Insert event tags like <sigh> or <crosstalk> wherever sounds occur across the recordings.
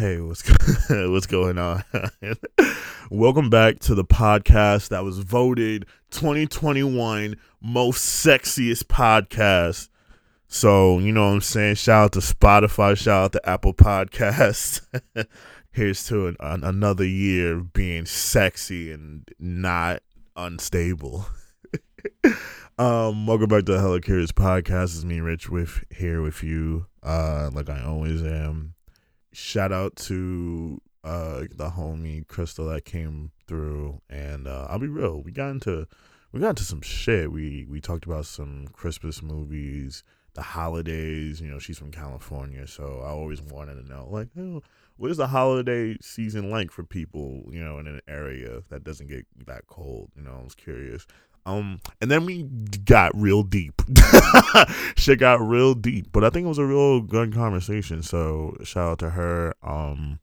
Hey, what's <laughs> what's going on? <laughs> Welcome back to the podcast that was voted 2021 most sexiest podcast. So, you know what I'm saying? Shout out to Spotify, shout out to Apple Podcasts. <laughs> Here's to an, an, another year of being sexy and not unstable. um, welcome back to the Hella Curious Podcast. It's me, Rich, with here with you, uh, like I always am shout out to uh the homie Crystal that came through and uh I'll be real, we got into we got into some shit. We we talked about some Christmas movies, the holidays, you know, she's from California, so I always wanted to know like, oh, what is the holiday season like for people, you know, in an area that doesn't get that cold? You know, I was curious. Um, and then we got real deep. <laughs> Shit got real deep, but I think it was a real good conversation. So shout out to her. Um,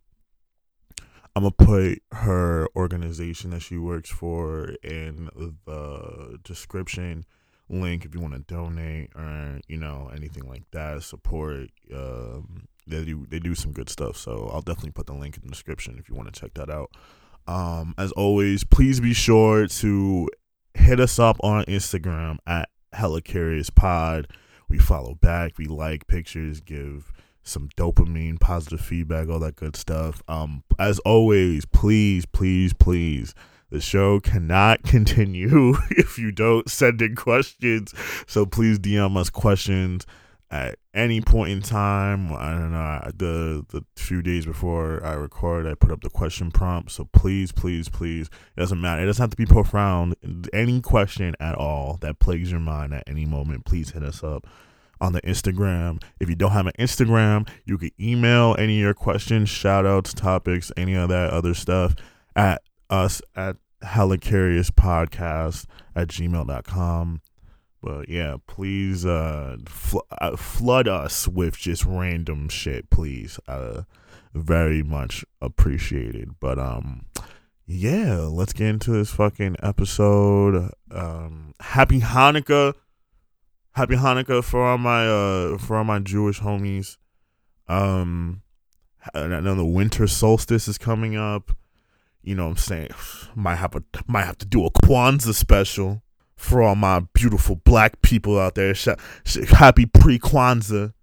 I'm gonna put her organization that she works for in the description link if you want to donate or you know anything like that. Support. Um, they do they do some good stuff. So I'll definitely put the link in the description if you want to check that out. Um, as always, please be sure to hit us up on Instagram at Hella Curious Pod. We follow back, we like pictures, give some dopamine, positive feedback, all that good stuff. Um, as always, please, please, please, the show cannot <laughs> continue if you don't send in questions. So please DM us questions at any point in time. I don't know the the few days before I record, I put up the question prompt. So please, please, please, it doesn't matter. It doesn't have to be profound. Any question at all that plagues your mind at any moment, please hit us up on the Instagram. If you don't have an Instagram, you can email any of your questions, shout outs, topics, any of that other stuff at us at hella curious podcast at gmail.com but yeah, please uh, fl- uh, flood us with just random shit, please. Uh, very much appreciated. But um, yeah, let's get into this fucking episode. Um, happy Hanukkah, happy Hanukkah for all my uh for all my Jewish homies. Um, I know the winter solstice is coming up. You know what I'm saying? <sighs> Might have a might have to do a Kwanzaa special for all my beautiful black people out there. Happy pre Kwanzaa.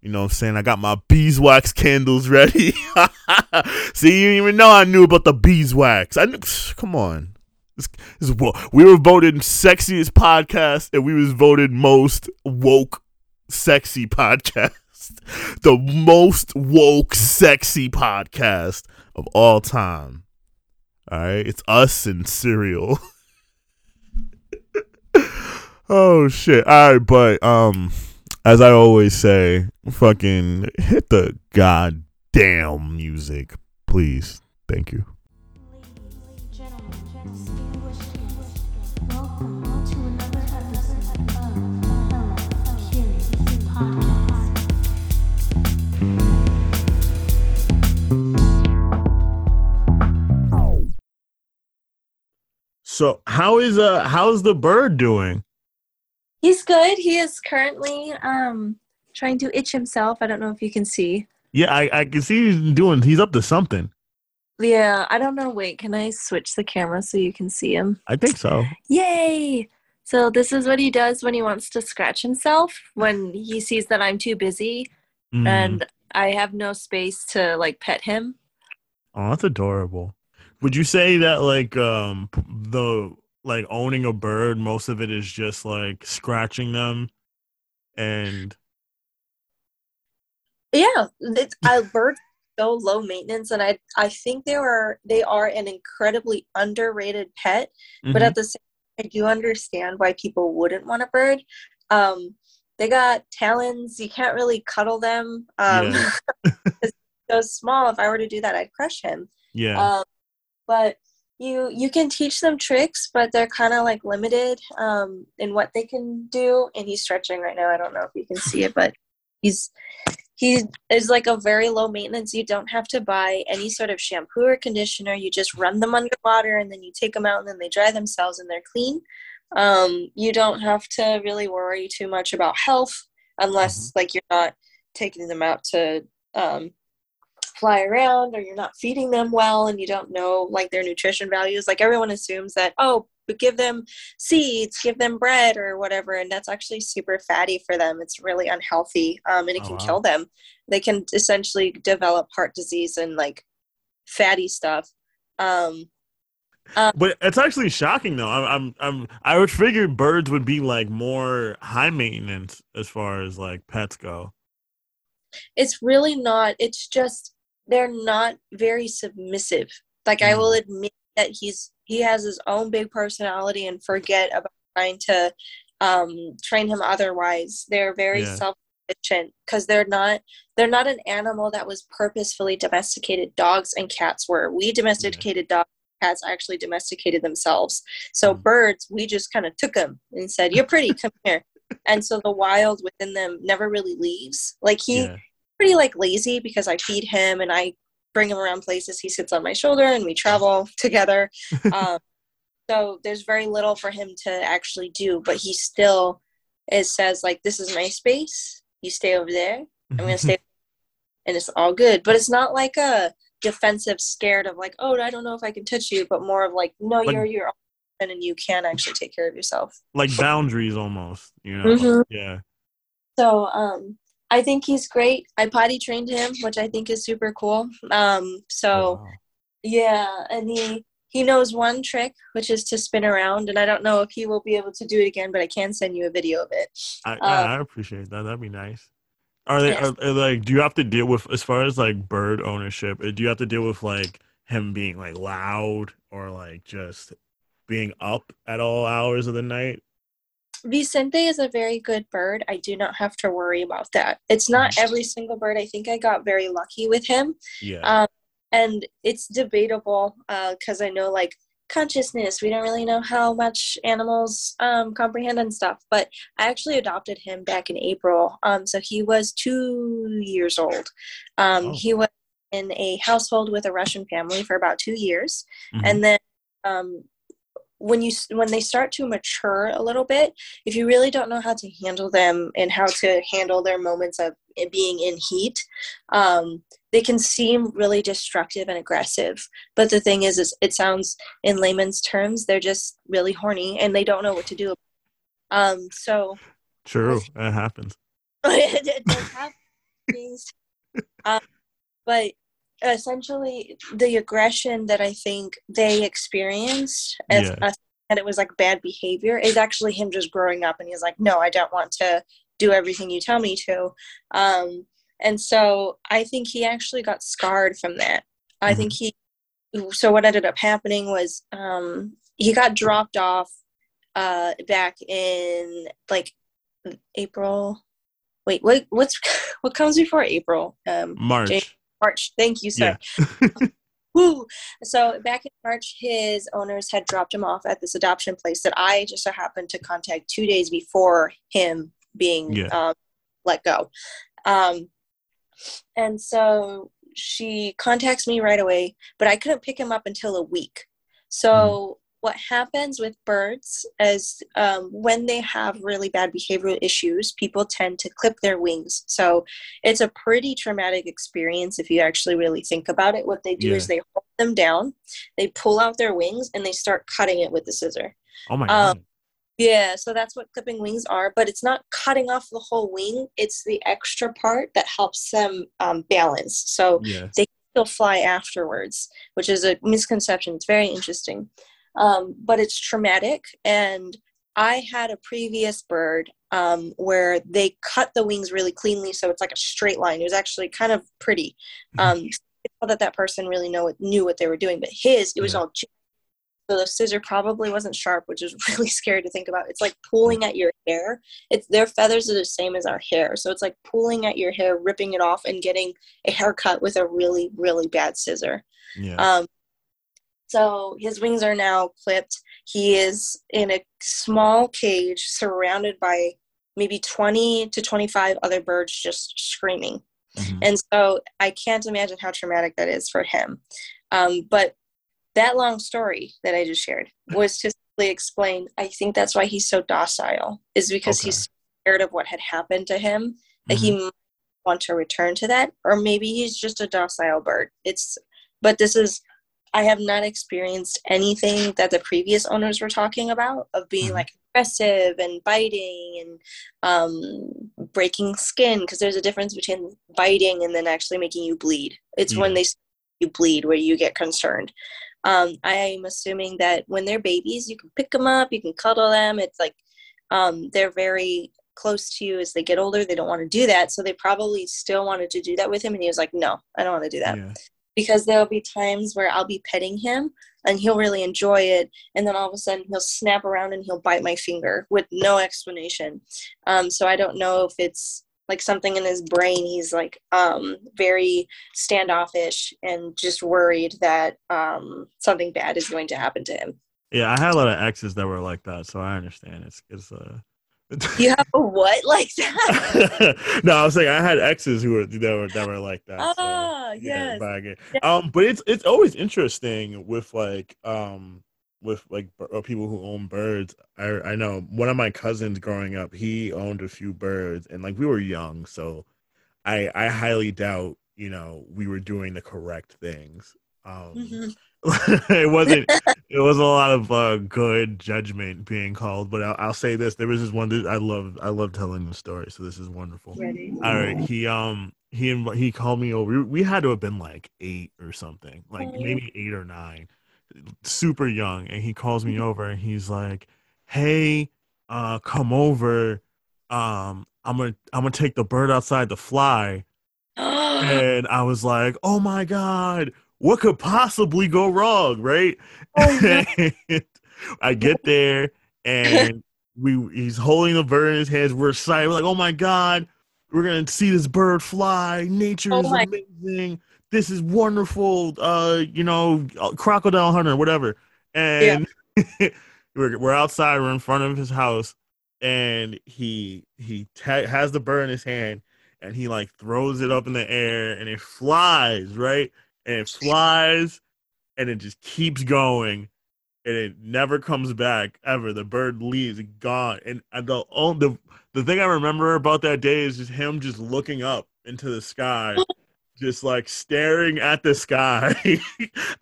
You know what I'm saying? I got my beeswax candles ready. <laughs> See, you didn't even know I knew about the beeswax. I knew, come on. This, this, we were voted sexiest podcast and we was voted most woke sexy podcast. <laughs> The most woke sexy podcast of all time. All right, it's us and Serial. <laughs> oh shit. All right, but um, as I always say, fucking hit the goddamn music, please. Thank you. So how is uh how's the bird doing? He's good. He is currently um trying to itch himself. I don't know if you can see. Yeah, I, I can see he's doing he's up to something. Yeah, I don't know. Wait, can I switch the camera so you can see him? I think so. Yay! So this is what he does when he wants to scratch himself when he sees that I'm too busy mm. and I have no space to like pet him. Oh, that's adorable. Would you say that like um the like owning a bird, most of it is just like scratching them and yeah, it's, uh, birds so low maintenance and I I think they are they are an incredibly underrated pet, mm-hmm. but at the same I do understand why people wouldn't want a bird. Um, they got talons. You can't really cuddle them. Um, yeah. <laughs> so small. If I were to do that, I'd crush him. Yeah. Um, but you you can teach them tricks but they're kind of like limited um, in what they can do and he's stretching right now. I don't know if you can see it but he's he is like a very low maintenance. You don't have to buy any sort of shampoo or conditioner. You just run them under water and then you take them out and then they dry themselves and they're clean. Um, you don't have to really worry too much about health unless mm-hmm. like you're not taking them out to um, fly around or you're not feeding them well and you don't know like their nutrition values like everyone assumes that oh but give them seeds give them bread or whatever and that's actually super fatty for them it's really unhealthy um, and it Oh, can wow. kill them they can essentially develop heart disease and like fatty stuff um, But it's actually shocking though. I'm, I'm, I'm, I would figure birds would be like more high maintenance as far as like pets go. it's really not it's just they're not very submissive. Like i will admit that he's he has his own big personality and forget about trying to um train him otherwise. They're very Yeah. self-sufficient because they're not they're not an animal that was purposefully domesticated. Dogs and cats were. We domesticated dogs cats actually domesticated themselves. So Mhm. birds we just kind of took them and said you're pretty come here. <laughs> And so the wild within them never really leaves. Like he Yeah. Pretty like lazy because I feed him and I bring him around places. He sits on my shoulder and we travel <laughs> together. um, so there's very little for him to actually do, but he still it says like this is my space. You stay over there. I'm gonna stay, <laughs> and it's all good. But it's not like a defensive, scared of like oh I don't know if I can touch you, but more of like no Like- you're your own and you can actually take care of yourself. like boundaries almost, you know? Mhm. Yeah. So um I think he's great. I potty trained him, which I think is super cool. Um so Wow. yeah, and he he knows one trick, which is to spin around, and I don't know if he will be able to do it again, but I can send you a video of it. I, Um, I appreciate that. That'd be nice. Are they Yes. are, are, like? Do you have to deal with as far as like bird ownership? uh, Do you have to deal with like him being like loud or like just being up at all hours of the night? Vicente is a very good bird. I do not have to worry about that. It's not every single bird. I think I got very lucky with him. Yeah. Um, and it's debatable because I know like consciousness, we don't really know how much animals um, comprehend and stuff. But I actually adopted him back in April. Um, so he was two years old. Um, Oh. He was in a household with a Russian family for about two years. Mhm. And then um, when you when they start to mature a little bit if you really don't know how to handle them and how to handle their moments of being in heat um, they can seem really destructive and aggressive. But the thing is is it sounds in layman's terms they're just really horny and they don't know what to do um, so True, that happens. it, <laughs> it does have things <laughs> um, but essentially the aggression that i think they experienced as Yeah. us and it was like bad behavior is actually him just growing up and he's like no i don't want to do everything you tell me to um, and so i think he actually got scarred from that i think he so what ended up happening was um, he got dropped off uh, back in like april wait what what's <laughs> what comes before april um, March. Jane- march thank you sir Yeah. <laughs> Woo. So back in March, his owners had dropped him off at this adoption place that I just so happened to contact two days before him being Yeah. um, let go. Um, and so she contacts me right away, but I couldn't pick him up until a week. So what happens with birds is um, when they have really bad behavioral issues, people tend to clip their wings. So it's a pretty traumatic experience if you actually really think about it. What they do is they hold them down, they pull out their wings, and they start cutting it with the scissor. Oh my um, god. Yeah, so that's what clipping wings are, but it's not cutting off the whole wing. It's the extra part that helps them um, balance. So Yeah. they still fly afterwards, which is a misconception. It's very interesting. Um, but it's traumatic. And I had a previous bird um, where they cut the wings really cleanly, so it's like a straight line. It was actually kind of pretty. Um, so that that person really know what, knew what they were doing, but his it was Yeah. all. So the scissor probably wasn't sharp, which is <laughs> really scary to think about. It's like pulling at your hair. It's their feathers are the same as our hair, so it's like pulling at your hair, ripping it off, and getting a haircut with a really really bad scissor. Yeah. Um, so his wings are now clipped. He is in a small cage surrounded by maybe 20 to 25 other birds just screaming. Mhm. And so I can't imagine how traumatic that is for him. Um, but that long story that I just shared was to simply explain I think that's why he's so docile, is because he's scared of what had happened to him, that he Mhm. might want to return to that, or maybe he's just a docile bird. It's, but this is, I have not experienced anything that the previous owners were talking about of being Mhm. like aggressive and biting and um, breaking skin because there's a difference between biting and then actually making you bleed. It's when they you bleed where you get concerned. Um, I am assuming that when they're babies, you can pick them up, you can cuddle them. It's like um, they're very close to you as they get older. They don't want to do that, so they probably still wanted to do that with him, and he was like, "No, I don't want to do that." Yeah. Because there'll be times where I'll be petting him and he'll really enjoy it, and then all of a sudden he'll snap around and he'll bite my finger with no explanation. Um, so I don't know if it's like something in his brain. He's like um, very standoffish and just worried that um, something bad is going to happen to him. Yeah, I had a lot of exes that were like that, so I understand. It's it's uh You <laughs> have a what like that? <laughs> no, I was saying I had exes who were that were that were like that. so, Ah, yeah, yes. but I get- Yeah. Um, but it's it's always interesting with like um with like uh, people who own birds. I I know one of my cousins growing up, he owned a few birds, and like we were young, so I I highly doubt you know we were doing the correct things. Um, Mhm. <laughs> it wasn't it wasn't a lot of uh, good judgment being called but I'll, I'll say this there was this one that i love i love telling the story so this is wonderful. Ready? all right he um he inv- he called me over we had to have been like eight or something like maybe eight or nine super young and he calls me over and he's like hey uh come over um i'm gonna i'm gonna take the bird outside to fly. <gasps> And i was like oh my god what could possibly go wrong right Oh, no. <laughs> I get there and we he's holding the bird in his hands. We're excited. We're like, oh my god, we're gonna see this bird fly. Nature Oh is my- amazing. This is wonderful. Uh, you know, uh, crocodile hunter, whatever. And <laughs> we're we're outside. We're in front of his house, and he he ta- has the bird in his hand, and he like throws it up in the air, and it flies right, and it flies, and it just keeps going and it never comes back ever. The bird leaves, gone. And the oh, the the thing I remember about that day is just him just looking up into the sky, just like staring at the sky, <laughs>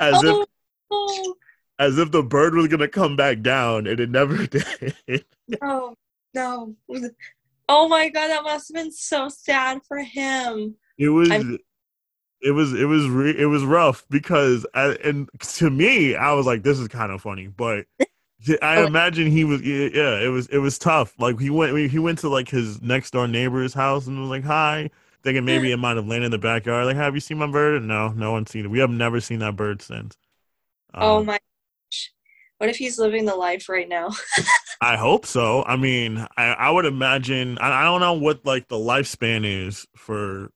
as if oh, oh, as if the bird was gonna come back down, and it never <laughs> did. no, no. Oh my god, that must have been so sad for him. It was. I'm- it was it was re- it was rough because I, and to me I was like this is kind of funny but I Oh. imagine he was yeah it was it was tough like he went he went to like his next door neighbor's house and was like hi thinking maybe it might have landed in the backyard like have you seen my bird no no one's seen it we have never seen that bird since oh Um, my gosh. What if he's living the life right now? <laughs> I hope so I mean I I would imagine I, I don't know what like the lifespan is for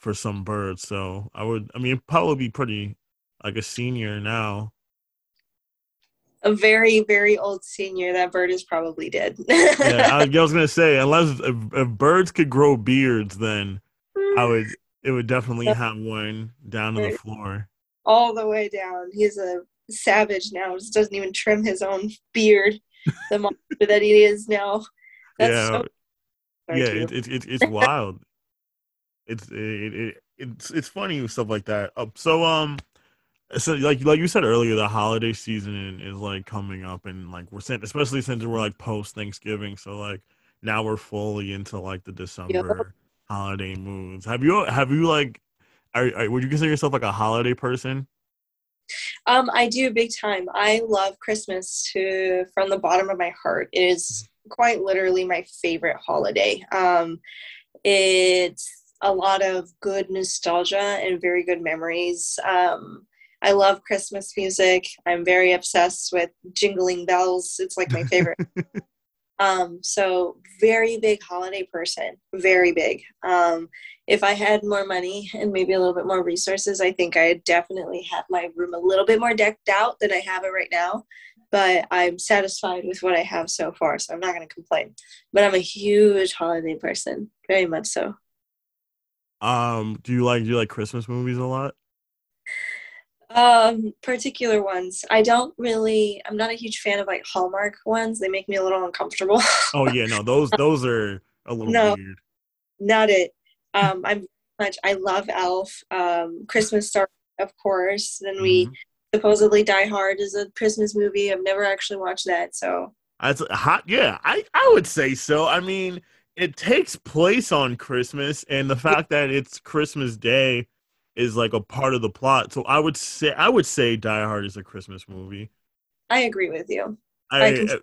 for some birds so I would I mean probably be pretty like a senior now A very, very old senior. That bird is probably dead. <laughs> yeah, I, I was gonna say unless if, if birds could grow beards, then I would it would definitely mm. have one down to the floor. all the way down. He's a savage now. Just doesn't even trim his own beard. The <laughs> monster that he is now. That's yeah, so yeah, it, it, it, it's wild. It's it, it, it's it's funny with stuff like that. Uh, so um, so like like you said earlier, the holiday season is like coming up, and like we're sent, especially since we're like post Thanksgiving, so like now we're fully into like the December holiday moods. Have you have you like? Are, are, would you consider yourself like a holiday person? Um, I do big time. I love Christmas to from the bottom of my heart. It is quite literally my favorite holiday. Um, it's a lot of good nostalgia and very good memories. Um, I love Christmas music. I'm very obsessed with jingling bells. It's like my favorite. <laughs> um, so very big holiday person, very big. Um, if I had more money and maybe a little bit more resources, I think I'd definitely have my room a little bit more decked out than I have it right now. But I'm satisfied with what I have so far, so I'm not going to complain. But I'm a huge holiday person, very much so. Um, do you like do you like Christmas movies a lot? Um, particular ones. I don't really. I'm not a huge fan of like Hallmark ones. They make me a little uncomfortable. <laughs> Oh yeah, no, those those are a little No. weird. not it. Um, I'm much. I love Elf. Um, Christmas Star, of course. Then we Mhm. supposedly Die Hard is a Christmas movie. I've never actually watched that, so That's hot. Yeah, I I would say so. I mean, it takes place on Christmas, and the fact that it's Christmas Day is like a part of the plot. So I would say I would say Die Hard is a Christmas movie. I agree with you. I, I can- uh,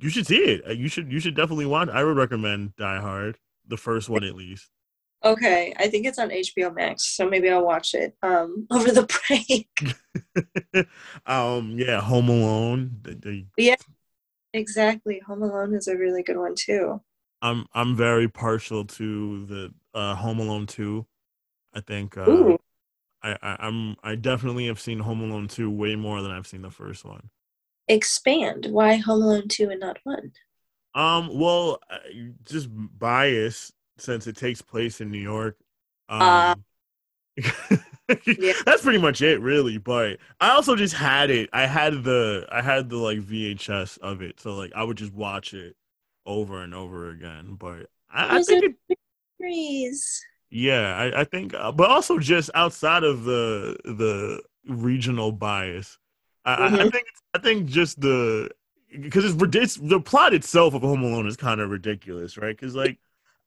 you should see it. You should you should definitely watch. I would recommend Die Hard, the first one at least. Okay, I think it's on HBO Max, so maybe I'll watch it um, <laughs> over the break. <laughs> um, yeah, Home Alone. The, the, exactly, Home Alone is a really good one too. I'm I'm very partial to the uh, Home Alone two. I think uh, I, I I'm I definitely have seen Home Alone two way more than I've seen the first one. expand. Why Home Alone two and not one? Um, well, just bias since it takes place in New York. Um, Uh, <laughs> yeah. that's pretty much it, really. But I also just had it. I had the I had the like VHS of it, so like I would just watch it over and over again. But I, I think it- yeah, I, I think, uh, but also just outside of the the regional bias, I, I, I think I think just the because it's, it's the plot itself of Home Alone is kind of ridiculous, right? Because like,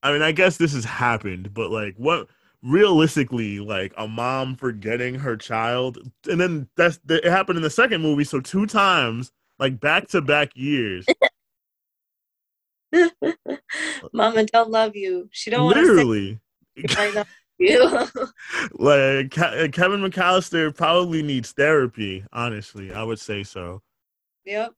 I mean, I guess this has happened, but like, what realistically, like a mom forgetting her child, and then that's it happened in the second movie, so two times, like back to back years, <laughs> <laughs> Mama don't love you. She don't literally. say <laughs> you. <laughs> like Ke- Kevin McCallister probably needs therapy. Honestly, I would say so. yep.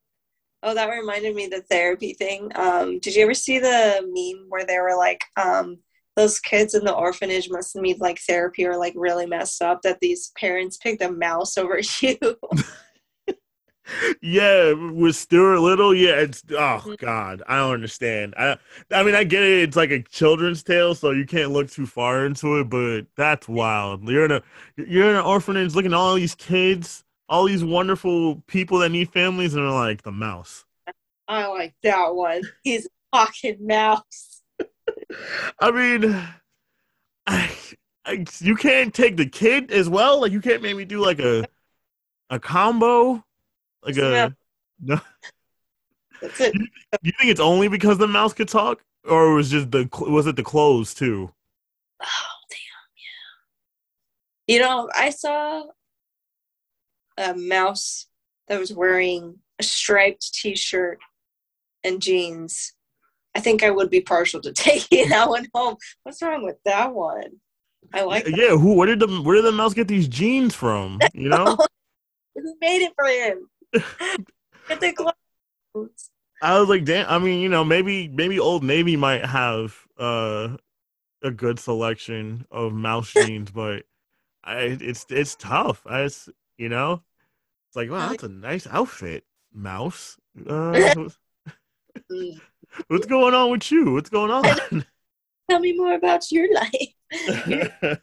Oh, that reminded me of the therapy thing. Um, did you ever see the meme where they were like, um, those kids in the orphanage must need like therapy or like really messed up that these parents picked a mouse over you. Yeah, with Stuart Little, yeah, it's oh Mhm. god, I don't understand. I I mean, I get it. It's like a children's tale, so you can't look too far into it, but that's wild. You're in a you're in an orphanage, looking at all these kids, all these wonderful people that need families, and they're like the mouse. I like that one. He's a fucking mouse. I mean, I, I, you can't take the kid as well. Like you can't maybe do like a a combo, like uh, a. <laughs> No, That's it. do you think it's only because the mouse could talk, or was just the was it the clothes too? Oh damn, yeah. You know, I saw a mouse that was wearing a striped T-shirt and jeans. I think I would be partial to <laughs> taking that one home. What's wrong with that one? I like that. yeah, who? Where did the where did the mouse get these jeans from? You know, <laughs> Who made it for him? Get the clothes. I was like, damn. I mean, you know, maybe maybe Old Navy might have uh a good selection of mouse <laughs> jeans, but I it's it's tough. I just, you know, it's like, wow, that's a nice outfit, mouse. Uh, <laughs> what's going on with you? What's going on? <laughs> Tell me more about your life.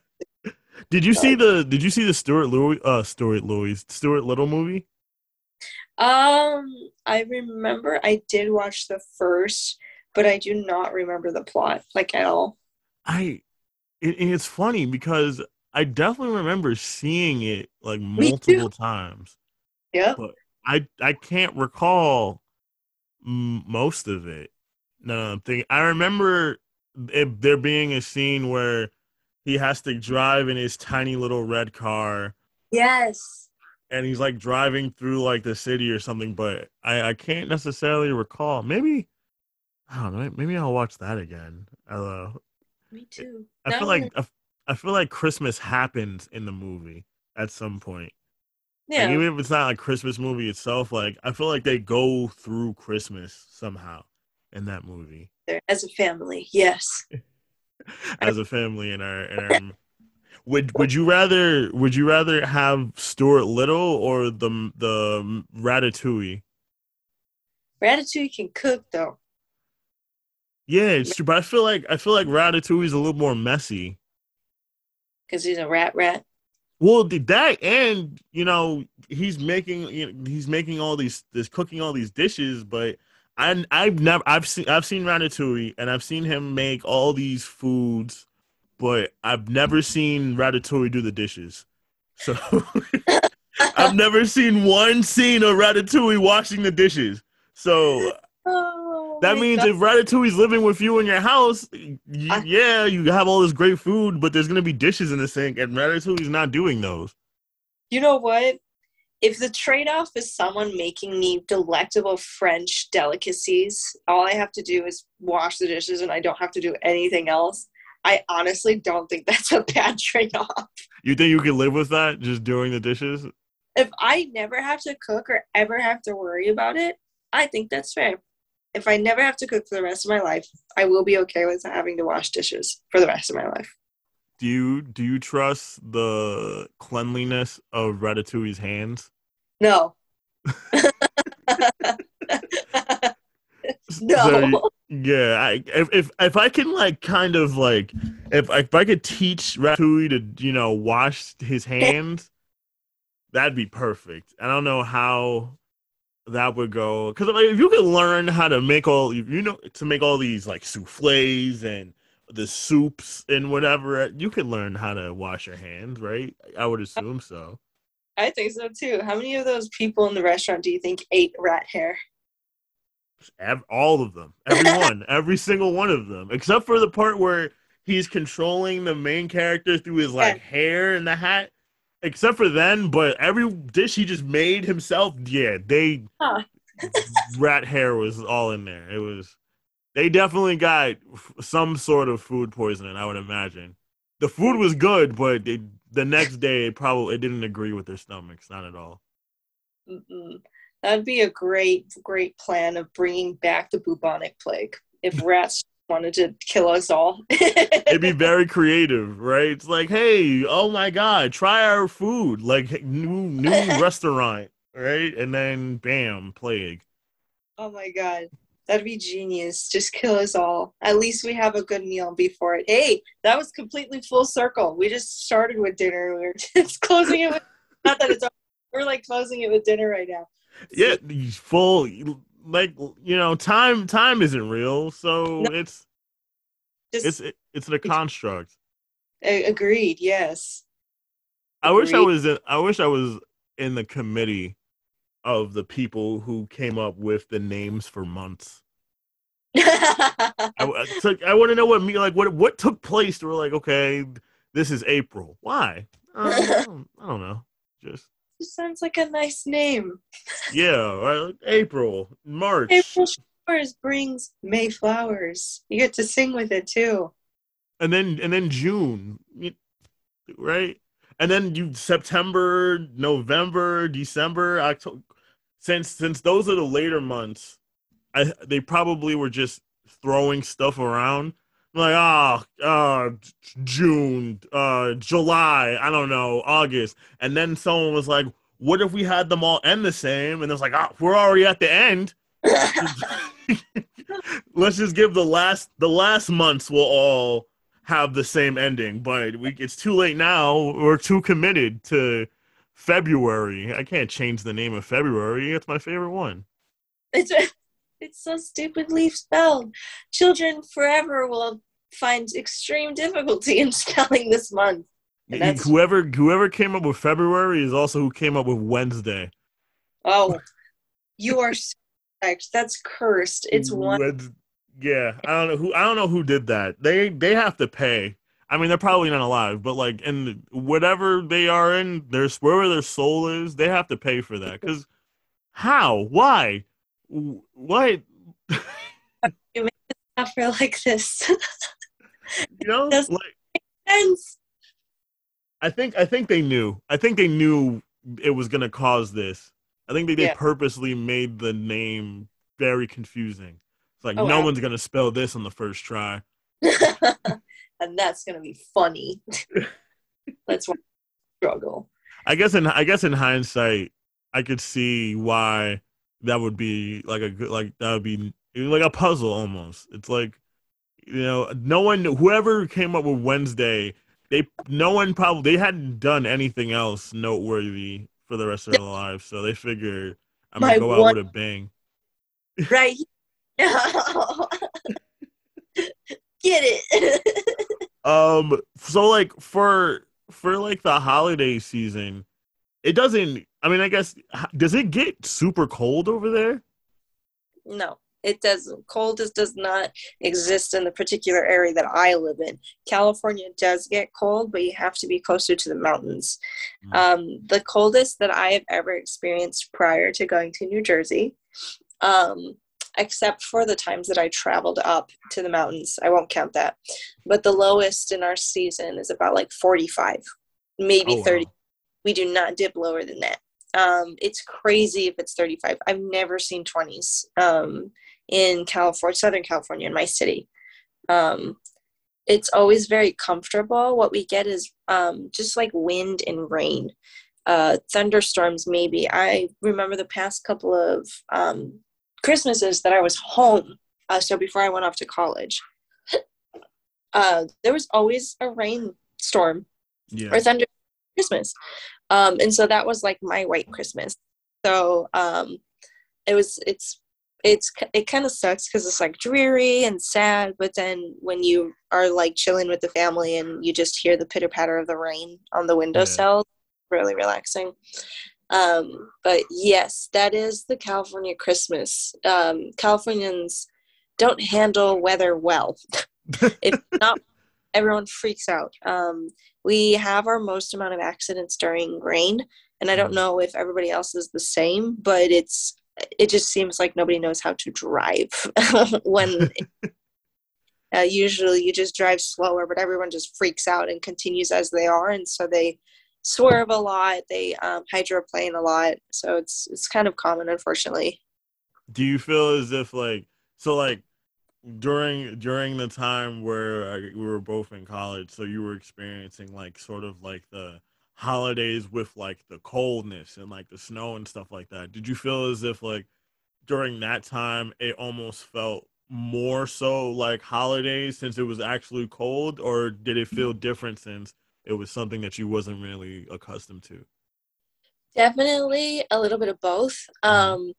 did you see the Did you see the Stuart Louis uh Stuart Louis Stuart Little movie? Um, I remember I did watch the first, but I do not remember the plot like at all. I it, it's funny because I definitely remember seeing it like multiple times. Yep. I I can't recall m- most of it. No, I'm thinking. I remember it, there being a scene where he has to drive in his tiny little red car, Yes. And he's like driving through like the city or something. But I I can't necessarily recall. Maybe I don't know. Maybe I'll watch that again. I know. Me eh, too. I That feel one- like I, I feel like Christmas happens in the movie at some point. Like, yeah. even if it's not like Christmas movie itself, like I feel like they go through Christmas somehow in that movie as a family. Yes. <laughs> as a family in our in our. Would Would you rather Would you rather have Stuart Little or the the Ratatouille? Ratatouille can cook though. Yeah, it's true, but I feel like I feel like Ratatouille is a little more messy. because he's a rat rat. Well, the- that and you know he's making you know, he's making all these this cooking all these dishes, but I I've never I've seen I've seen Ratatouille and I've seen him make all these foods but I've never seen Ratatouille do the dishes. So <laughs> I've never seen one scene of Ratatouille washing the dishes. So Oh, that means God. if Ratatouille's living with you in your house, I- yeah, you have all this great food, but there's gonna be dishes in the sink, and Ratatouille's not doing those. you know what? If the trade off is someone making me delectable French delicacies, all I have to do is wash the dishes and I don't have to do anything else. I honestly don't think that's a bad <laughs> trade off. You think you can live with that, just doing the dishes? If I never have to cook or ever have to worry about it, I think that's fair. If I never have to cook for the rest of my life, I will be okay with having to wash dishes for the rest of my life. Do you do you trust the cleanliness of Ratatouille's hands? No. <laughs> <laughs> no. So, yeah, I, if, if if I can like kind of like if if I could teach Ratatouille to you know wash his <laughs> hands, that'd be perfect. I don't know how that would go because like, if you could learn how to make all you know to make all these like souffles and the soups and whatever, you could learn how to wash your hands, right? I would assume so. I think so too. How many of those people in the restaurant do you think ate rat hair? Ev- all of them, everyone, <laughs> every single one of them, except for the part where he's controlling the main character through his like hair and the hat. Except for then, but every dish he just made himself, yeah, they Huh. <laughs> rat hair was all in there. It was they definitely got f- some sort of food poisoning. I would imagine the food was good, but it, the next day it probably it didn't agree with their stomachs, not at all. Mm-mm. That'd be a great, great plan of bringing back the bubonic plague if <laughs> rats wanted to kill us all. <laughs> It'd be very creative, right? It's like, hey, oh my god, try our food, like new new <laughs> restaurant, right? And then bam, plague. oh my god. That'd be genius. Just kill us all. At least we have a good meal before it. Hey, that was completely full circle. We just started with dinner. We're just closing it with not that it's over. we're like closing it with dinner right now. Yeah, these full like you know, time time isn't real, so No. it's Just it's it's a construct. agreed, yes. I wish I was in, I wish I was in the committee of the people who came up with the names for months. I, I, took- I want to know what me like what what took place. To we're like, okay, this is April. Why? Uh, I, don't, I don't know. Just Just sounds like a nice name. yeah, right, April, March. April showers brings May flowers. You get to sing with it too. and then and then June, right? And then you September, November, December, October. Since since those are the later months, I they probably were just throwing stuff around. Like ah, uh, June, uh, July, I don't know, August, and then someone was like, "What if we had them all end the same?" And it's like, "Ah, we're already at the end." <laughs> Let's just give the last the last months will all have the same ending, but we it's too late now. We're too committed to February. I can't change the name of February. It's my favorite one. it's <laughs> it's so stupidly spelled. Children forever will find extreme difficulty in spelling this month. That's- Whoever whoever came up with February is also who came up with Wednesday. Oh, you are correct. That's cursed. It's one. Wed- Yeah, I don't know who I don't know who did that. They they have to pay. I mean, they're probably not alive, but like in whatever they are in, their wherever their soul is, they have to pay for that. Because how? Why? What? I feel like this. <laughs> <laughs> You know, like Friends. I think I think they knew. I think they knew it was gonna cause this. I think they, they Yeah. purposely made the name very confusing. It's like Oh, no wow. one's gonna spell this on the first try. <laughs> and that's gonna be funny. <laughs> that's why I struggle. I guess in I guess in hindsight, I could see why that would be like a good like that would be like a puzzle almost. It's like you know, no one whoever came up with Wednesday, they no one probably they hadn't done anything else noteworthy for the rest of their lives, so they figured I'm gonna go out with a bang. <laughs> Right. <laughs> Get it. Um, so like for for like the holiday season, it doesn't. I mean, I guess does it get super cold over there? No, it doesn't. Cold just does not exist in the particular area that I live in. California does get cold, but you have to be closer to the mountains. Mm. Um, the coldest that I have ever experienced prior to going to New Jersey um, except for the times that I traveled up to the mountains. I won't count that. But the lowest in our season is about like 45, maybe oh, 30. Wow. We do not dip lower than that. Um, it's crazy if it's 35. I've never seen 20s um, in California, Southern California, in my city. Um, it's always very comfortable. What we get is um, just like wind and rain. Uh, thunderstorms, maybe. I remember the past couple of um, Christmases that I was home. Uh, so before I went off to college, <coughs> uh, there was always a rainstorm yeah. or thunder Christmas. Um, and so that was like my white Christmas. So um, it was, it's, it's, it kind of sucks because it's like dreary and sad. But then when you are like chilling with the family and you just hear the pitter patter of the rain on the windowsill, yeah. really relaxing. Um, but yes, that is the California Christmas. Um, Californians don't handle weather well. <laughs> if not, everyone freaks out. Um, we have our most amount of accidents during rain, and I don't mm. know if everybody else is the same, but it's it just seems like nobody knows how to drive <laughs> when. <laughs> Uh, usually you just drive slower, but everyone just freaks out and continues as they are, and so they swerve a lot. They um, hydroplane a lot, so it's it's kind of common, unfortunately. Do you feel as if like so like during during the time where I, we were both in college, so you were experiencing like sort of like the holidays with like the coldness and like the snow and stuff like that. Did you feel as if like during that time it almost felt more so like holidays since it was actually cold, or did it feel different since it was something that you wasn't really accustomed to? Definitely a little bit of both. Mm-hmm. Um,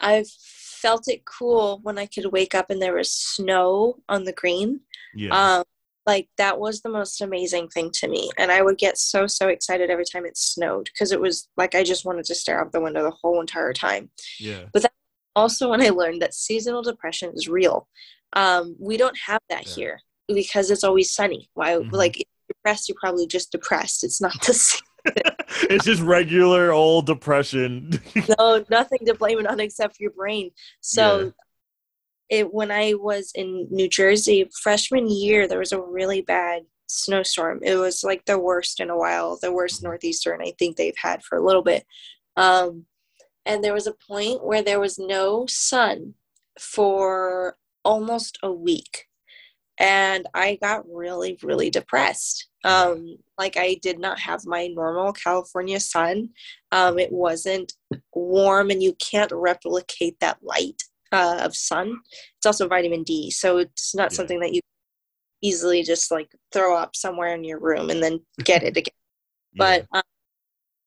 I've felt it cool when I could wake up and there was snow on the green. Yeah. Um, like that was the most amazing thing to me. And I would get so, so excited every time it snowed because it was like I just wanted to stare out the window the whole entire time. Yeah. But that also when I learned that seasonal depression is real. Um, we don't have that yeah. here because it's always sunny. Why, mm-hmm. like, depressed, you're probably just depressed. It's not the <laughs> same. <laughs> it's just regular old depression. no, nothing to blame it on except your brain. So yeah. It when I was in New Jersey freshman year, there was a really bad snowstorm. It was like the worst in a while, the worst mm-hmm. northeastern I think they've had for a little bit. Um, and there was a point where there was no sun for almost a week and I got really, really depressed. Um, like I did not have my normal California sun. Um, it wasn't warm, and you can't replicate that light uh, of sun. It's also vitamin D, so it's not yeah. something that you easily just like throw up somewhere in your room and then get it again. <laughs> yeah. But um,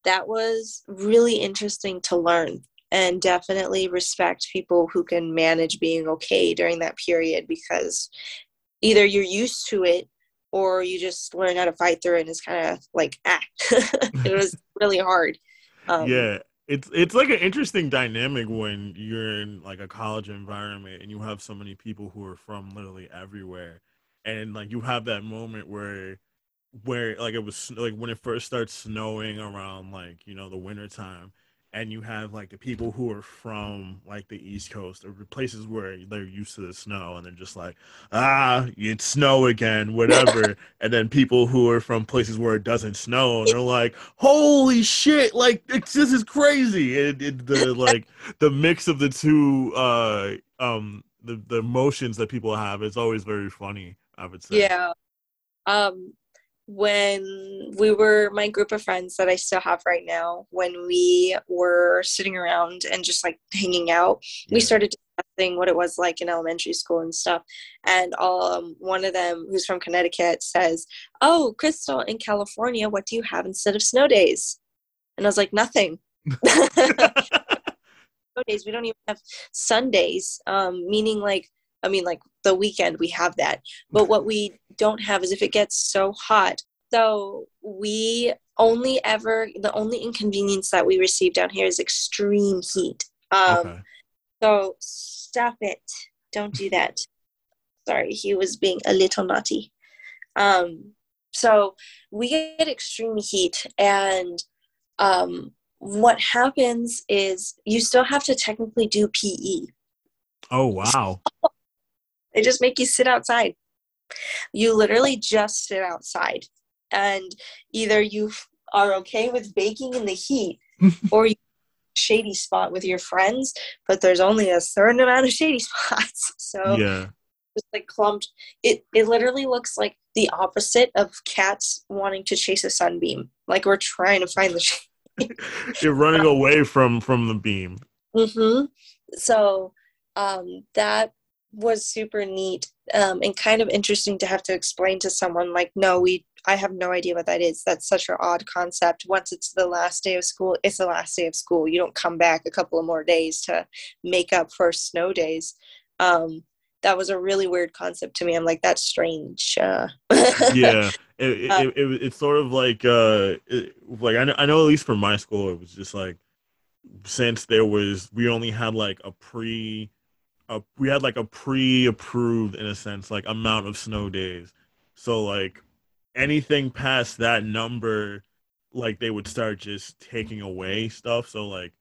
that was really interesting to learn and definitely respect people who can manage being okay during that period because either you're used to it or you just learn how to fight through it and it's kind of like ah <laughs> it was <laughs> really hard um, yeah it's it's like an interesting dynamic when you're in like a college environment and you have so many people who are from literally everywhere. And like you have that moment where where like it was like when it first starts snowing around like you know the winter time and you have like the people who are from like the east coast or places where they're used to the snow and they're just like ah it's snow again whatever <laughs> and then people who are from places where it doesn't snow and they're <laughs> like holy shit like this is crazy! And it, the like <laughs> the mix of the two uh um the the emotions that people have is always very funny i would say. Yeah. Um when we were my group of friends that I still have right now, when we were sitting around and just like hanging out, yeah. we started discussing what it was like in elementary school and stuff. And um, one of them, who's from Connecticut, says, "Oh, Crystal, in California, what do you have instead of snow days?" And I was like, "Nothing." <laughs> <laughs> snow days. We don't even have Sundays, um, meaning like I mean, like the weekend we have that. But what we don't have is if it gets so hot. So we only ever, the only inconvenience that we receive down here is extreme heat. Um, Okay. So stop it. Don't do that. <laughs> Sorry, he was being a little naughty. Um, so we get extreme heat, and um, what happens is you still have to technically do PE. Oh wow. They just make you sit outside. You literally just sit outside, and either you are okay with baking in the heat, <laughs> or you shady spot with your friends. But there's only a certain amount of shady <laughs> spots, so Yeah. just like clumped. It it literally looks like the opposite of cats wanting to chase a sunbeam. Like we're trying to find the. Sh- <laughs> You're running away from from the beam. hmm So um, that was super neat um, and kind of interesting to have to explain to someone. Like, no, we. I have no idea what that is. That's such an odd concept. Once it's the last day of school, it's the last day of school. You don't come back a couple of more days to make up for snow days. Um, that was a really weird concept to me. I'm like, that's strange. Uh, <laughs> yeah it, Uh, it, it, it's sort of like uh like I know, I know at least for my school it was just like since there was we only had like a pre a, we had like a pre-approved in a sense like amount of snow days. So like anything past that number like they would start just taking away stuff. So like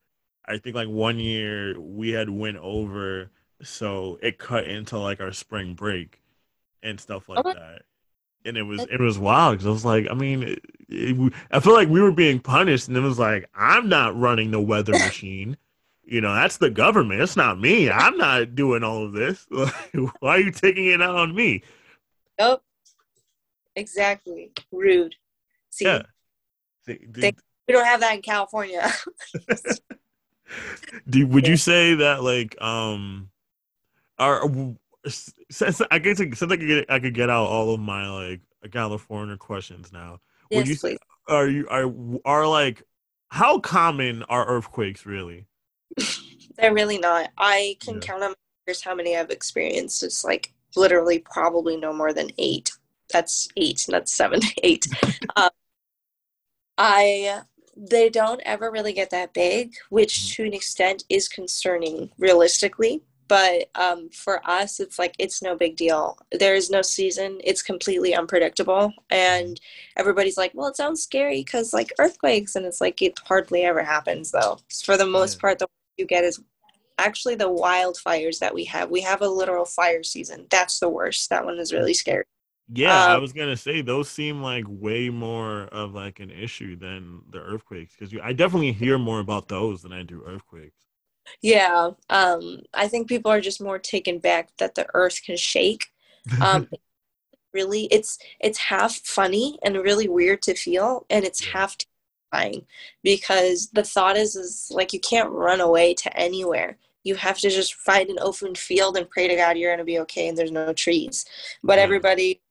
i think like one year we had went over so it cut into like our spring break and stuff like Okay. that. And it was it was wild because I was like, I mean, it, it, I feel like we were being punished, and it was like, I'm not running the weather <laughs> machine, you know, that's the government. It's not me. I'm not doing all of this. <laughs> Why are you taking it out on me? Nope. Exactly. Rude. See, Yeah. Th- th- They- we don't have that in California. <laughs> do, would you say that like um, are since I guess since I could get I could get out all of my like California questions now. Would yes, you please. are you are are like how common are earthquakes really? They're really not. I can Yeah. count on my fingers how many I've experienced. It's like literally probably no more than eight. That's eight, not seven, <laughs> eight. <laughs> um, I they don't ever really get that big, which to an extent is concerning realistically. But um, for us, it's like it's no big deal. There is no season. It's completely unpredictable, and everybody's like, "Well, it sounds scary because like earthquakes," and it's like it hardly ever happens though. For the most Yeah. part, the you get is actually the wildfires that we have. We have a literal fire season. That's the worst. That one is really scary. Yeah, I Um, was gonna say those seem like way more of like an issue than the earthquakes because I definitely hear more about those than I do earthquakes. Yeah. Um, I think people are just more taken back that the earth can shake. Um, <laughs> really, it's it's half funny and really weird to feel, and it's Yeah. half terrifying because the thought is is like you can't run away to anywhere. You have to just find an open field and pray to God you're gonna be okay and there's no trees. But everybody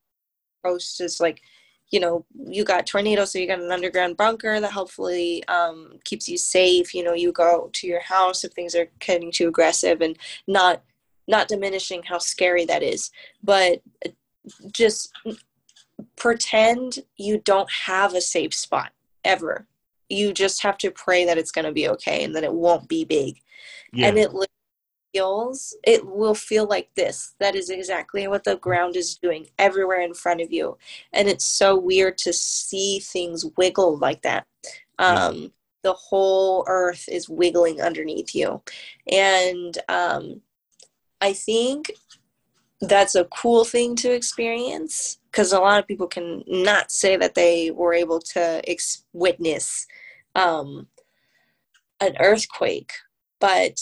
posts is like you know you got tornadoes so you got an underground bunker that hopefully um, keeps you safe you know you go to your house if things are getting too aggressive and not not diminishing how scary that is but uh, just pretend you don't have a safe spot ever. You just have to pray that it's going to be okay and that it won't be big. Yeah, and it feels it will feel like this. That is exactly what the ground is doing everywhere in front of you. And it's so weird to see things wiggle like that. Um the whole earth is wiggling underneath you. And um i think that's a cool thing to experience because a lot of people can not say that they were able to ex- witness um, an earthquake but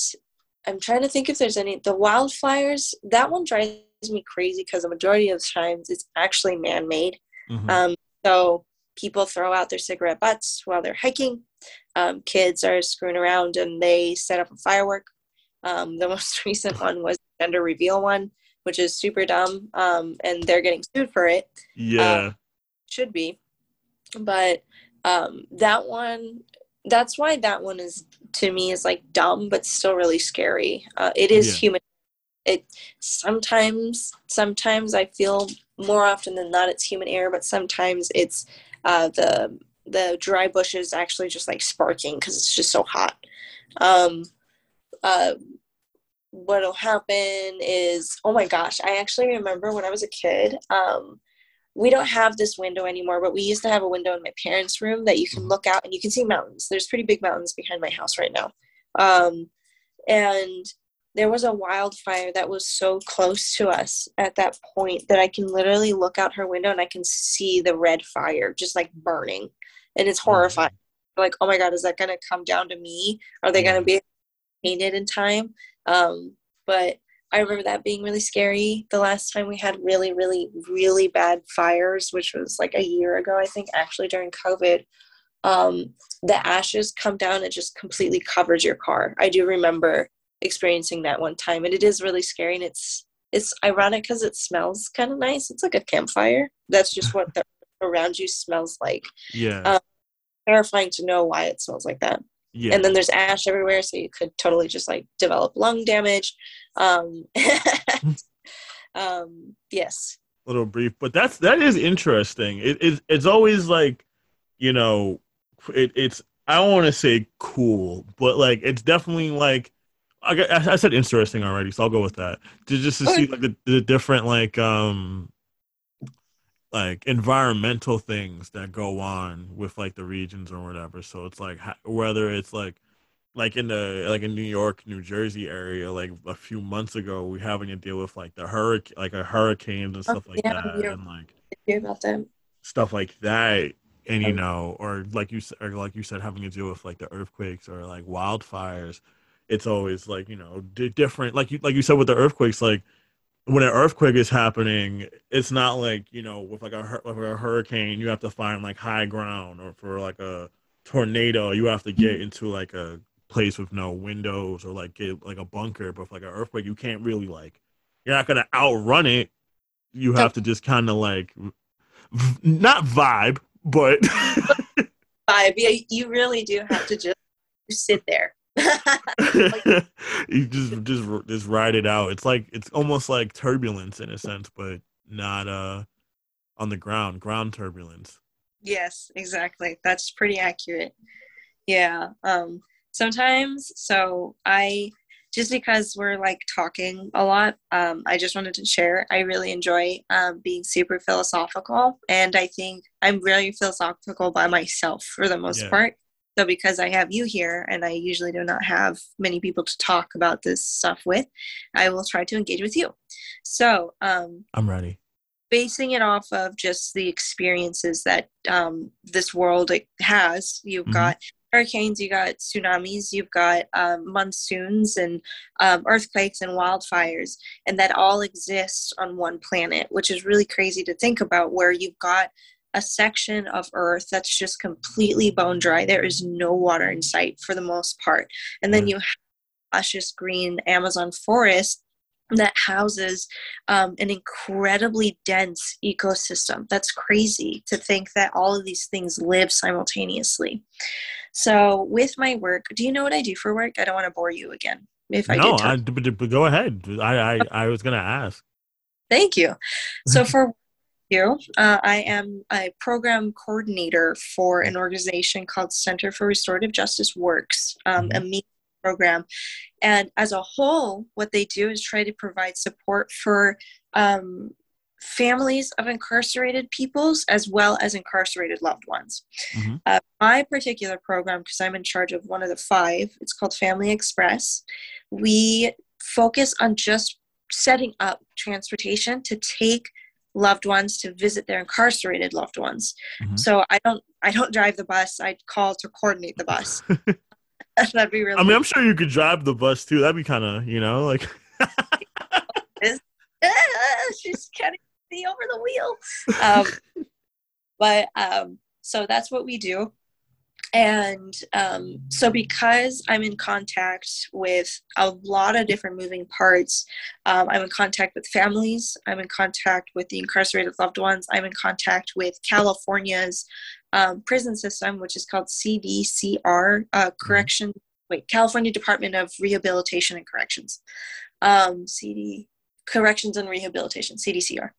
i'm trying to think if there's any the wildfires that one drives me crazy because the majority of the times it's actually man-made. Mhm. um, so people throw out their cigarette butts while they're hiking. Um, kids are screwing around and they set up a firework. Um, the <laughs> most recent one was gender reveal one which is super dumb um, and they're getting sued for it. Yeah, should be. But um, that one that's why that one is to me is like dumb but still really scary. Uh, it is Yeah. human. It sometimes sometimes I feel more often than not it's human error, but sometimes it's uh, the the dry bushes actually just like sparking because it's just so hot. Um, uh, what'll happen is oh my gosh, I actually remember when I was a kid. Um, we don't have this window anymore, but we used to have a window in my parents' room that you can mm-hmm. look out and you can see mountains. There's pretty big mountains behind my house right now. Um, and there was a wildfire that was so close to us at that point that I can literally look out her window and I can see the red fire just like burning. And it's mm-hmm. horrifying. Like, oh my God, is that going to come down to me? Are they going to be painted in time? Um, but I remember that being really scary. The last time we had really, really, really bad fires, which was like a year ago, I think, actually during COVID, um, the ashes come down and just completely covers your car. I do remember experiencing that one time, and it is really scary. And it's it's ironic because it smells kind of nice. It's like a campfire. That's just what the <laughs> around you smells like. Yeah. Um, terrifying to know why it smells like that. Yeah. And then there's ash everywhere, so you could totally just like develop lung damage. Um, <laughs> <laughs> um, yes. A little brief, but that's that is interesting. It, it it's always like, you know, it, it's I don't want to say cool, but like it's definitely like I, I said interesting already, so I'll go with that. To just to see like the, the different like um like environmental things that go on with like the regions or whatever. So it's like whether it's like like in the like in New York, New Jersey area, like a few months ago, we having to deal with like the hurricane, like a hurricanes and stuff oh, like yeah, that, and like about them. stuff like that. And you know, or like you said, or like you said, having to deal with like the earthquakes or like wildfires. It's always like you know different. Like you like you said with the earthquakes, like when an earthquake is happening, it's not like you know with like a like a hurricane, you have to find like high ground, or for like a tornado, you have to get into like a place with no windows or like get like a bunker. But like an earthquake, you can't really like you're not gonna outrun it. You have to just kind of like not vibe, but <laughs> vibe. Yeah, you really do have to just sit there <laughs> you just just just ride it out. It's like it's almost like turbulence in a sense, but not uh on the ground, ground turbulence. Yes, exactly. That's pretty accurate. Yeah. Um sometimes so I just because we're like talking a lot, um, I just wanted to share. I really enjoy um, being super philosophical, and I think I'm really philosophical by myself for the most yeah. part. So, because I have you here and I usually do not have many people to talk about this stuff with, I will try to engage with you. So, um, I'm ready. Basing it off of just the experiences that um, this world has, you've mm-hmm. got hurricanes, you've got tsunamis, you've got um, monsoons and um, earthquakes and wildfires, and that all exists on one planet, which is really crazy to think about. Where you've got a section of earth that's just completely bone dry. There is no water in sight for the most part. And then you have luscious green Amazon forest that houses um, an incredibly dense ecosystem. That's crazy to think that all of these things live simultaneously. So, with my work, do you know what I do for work? I don't want to bore you again. If I no, I, go ahead. I, I, I was going to ask. Thank you. So, <laughs> for you. Uh, I am a program coordinator for an organization called Center for Restorative Justice Works, um, mm-hmm. a program. And as a whole, what they do is try to provide support for um, families of incarcerated peoples as well as incarcerated loved ones. Mm-hmm. Uh, my particular program, because I'm in charge of one of the five, it's called Family Express. We focus on just setting up transportation to take loved ones to visit their incarcerated loved ones. Mm-hmm. So I don't I don't drive the bus. I call to coordinate the bus. <laughs> <laughs> That'd be really. I mean, I'm sure you could drive the bus too. That'd be kind of you know like. <laughs> she's getting me over the wheel. Um, but um, so that's what we do and um, so because i'm in contact with a lot of different moving parts um, i'm in contact with families i'm in contact with the incarcerated loved ones i'm in contact with california's um, prison system which is called cdcr uh, mm-hmm. correction wait california department of rehabilitation and corrections um, CD corrections and rehabilitation CDCR.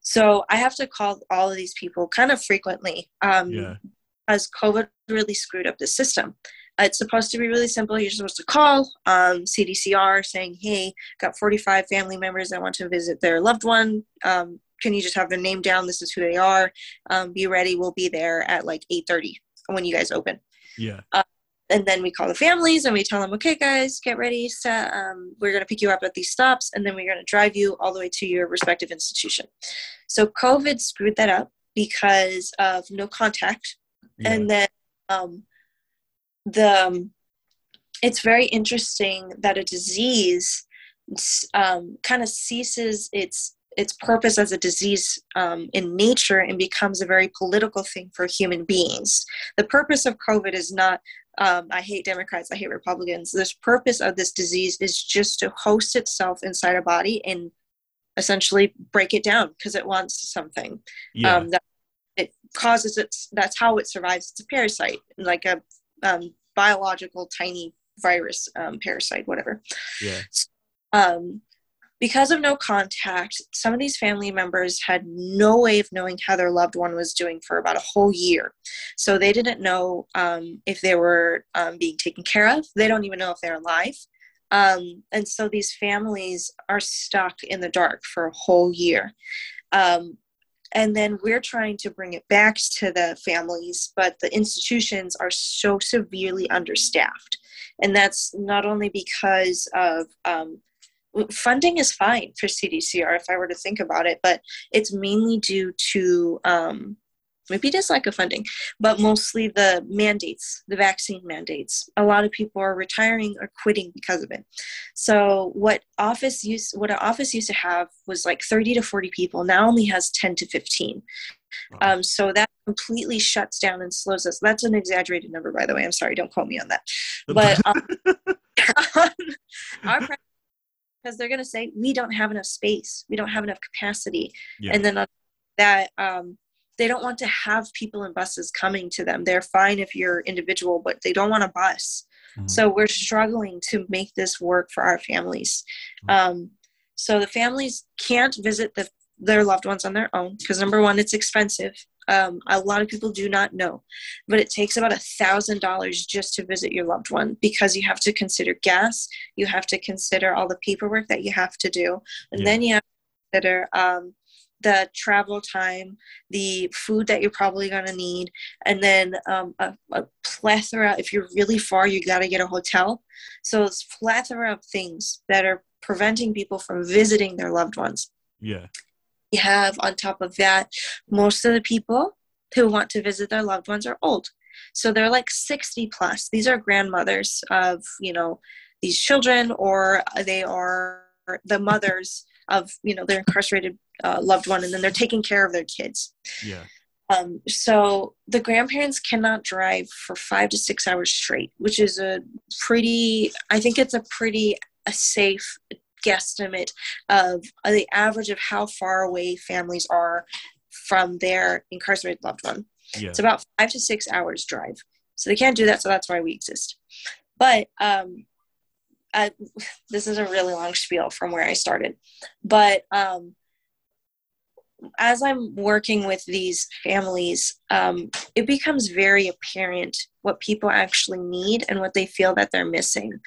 So I have to call all of these people kind of frequently. Um, Yeah. As COVID really screwed up the system. It's supposed to be really simple. You're supposed to call um, CDCR saying, "Hey, got 45 family members that want to visit their loved one. Um, can you just have their name down? This is who they are. Um, be ready. We'll be there at like 8:30 when you guys open." Yeah. and then we call the families and we tell them okay guys get ready set, um, we're going to pick you up at these stops and then we're going to drive you all the way to your respective institution so covid screwed that up because of no contact Yeah. and then um, the um, it's very interesting that a disease um, kind of ceases its its purpose as a disease um, in nature and becomes a very political thing for human beings. The purpose of COVID is not um, I hate Democrats, I hate Republicans. This purpose of this disease is just to host itself inside a body and essentially break it down because it wants something yeah. um, that causes its that's how it survives. It's a parasite like a um, biological tiny virus um, parasite whatever. Yeah. um, because of no contact some of these family members had no way of knowing how their loved one was doing for about a whole year. So they didn't know um, if they were um, being taken care of. They don't even know if they're alive. Um, and so these families are stuck in the dark for a whole year. Um, and then we're trying to bring it back to the families but the institutions are so severely understaffed. And that's not only because of um, funding is fine for cdcr if i were to think about it but it's mainly due to um, maybe just lack of funding but mostly the mandates the vaccine mandates a lot of people are retiring or quitting because of it. So what office used what an office used to have was like 30 to 40 people. Now only has 10 to 15 Wow. um, so that completely shuts down and slows us. That's an exaggerated number by the way. I'm sorry. Don't quote me on that. But <laughs> um, <laughs> our because they're going to say we don't have enough space. We don't have enough capacity. Yeah. and then that um, they don't want to have people in buses coming to them they're fine if you're individual but they don't want a bus Mhm. so we're struggling to make this work for our families Mhm. um, so the families can't visit the, their loved ones on their own because number one it's expensive um, a lot of people do not know but it takes about a thousand dollars just to visit your loved one because you have to consider gas you have to consider all the paperwork that you have to do and Yeah. then you have to consider um, the travel time the food that you're probably going to need and then um, a, a plethora if you're really far you got to get a hotel. So it's plethora of things that are preventing people from visiting their loved ones. Yeah. you have on top of that most of the people who want to visit their loved ones are old. So they're like 60 plus. These are grandmothers of you know these children or they are the mothers of you know their incarcerated uh, loved one and then they're taking care of their kids. Yeah. um, so the grandparents cannot drive for five to six hours straight which is a pretty i think it's a pretty a safe guesstimate of the average of how far away families are from their incarcerated loved one. Yeah. it's about five to six hours drive. So they can't do that so that's why we exist. But um, I, <laughs> this is a really long spiel from where i started. But um, as i'm working with these families um, it becomes very apparent what people actually need and what they feel that they're missing.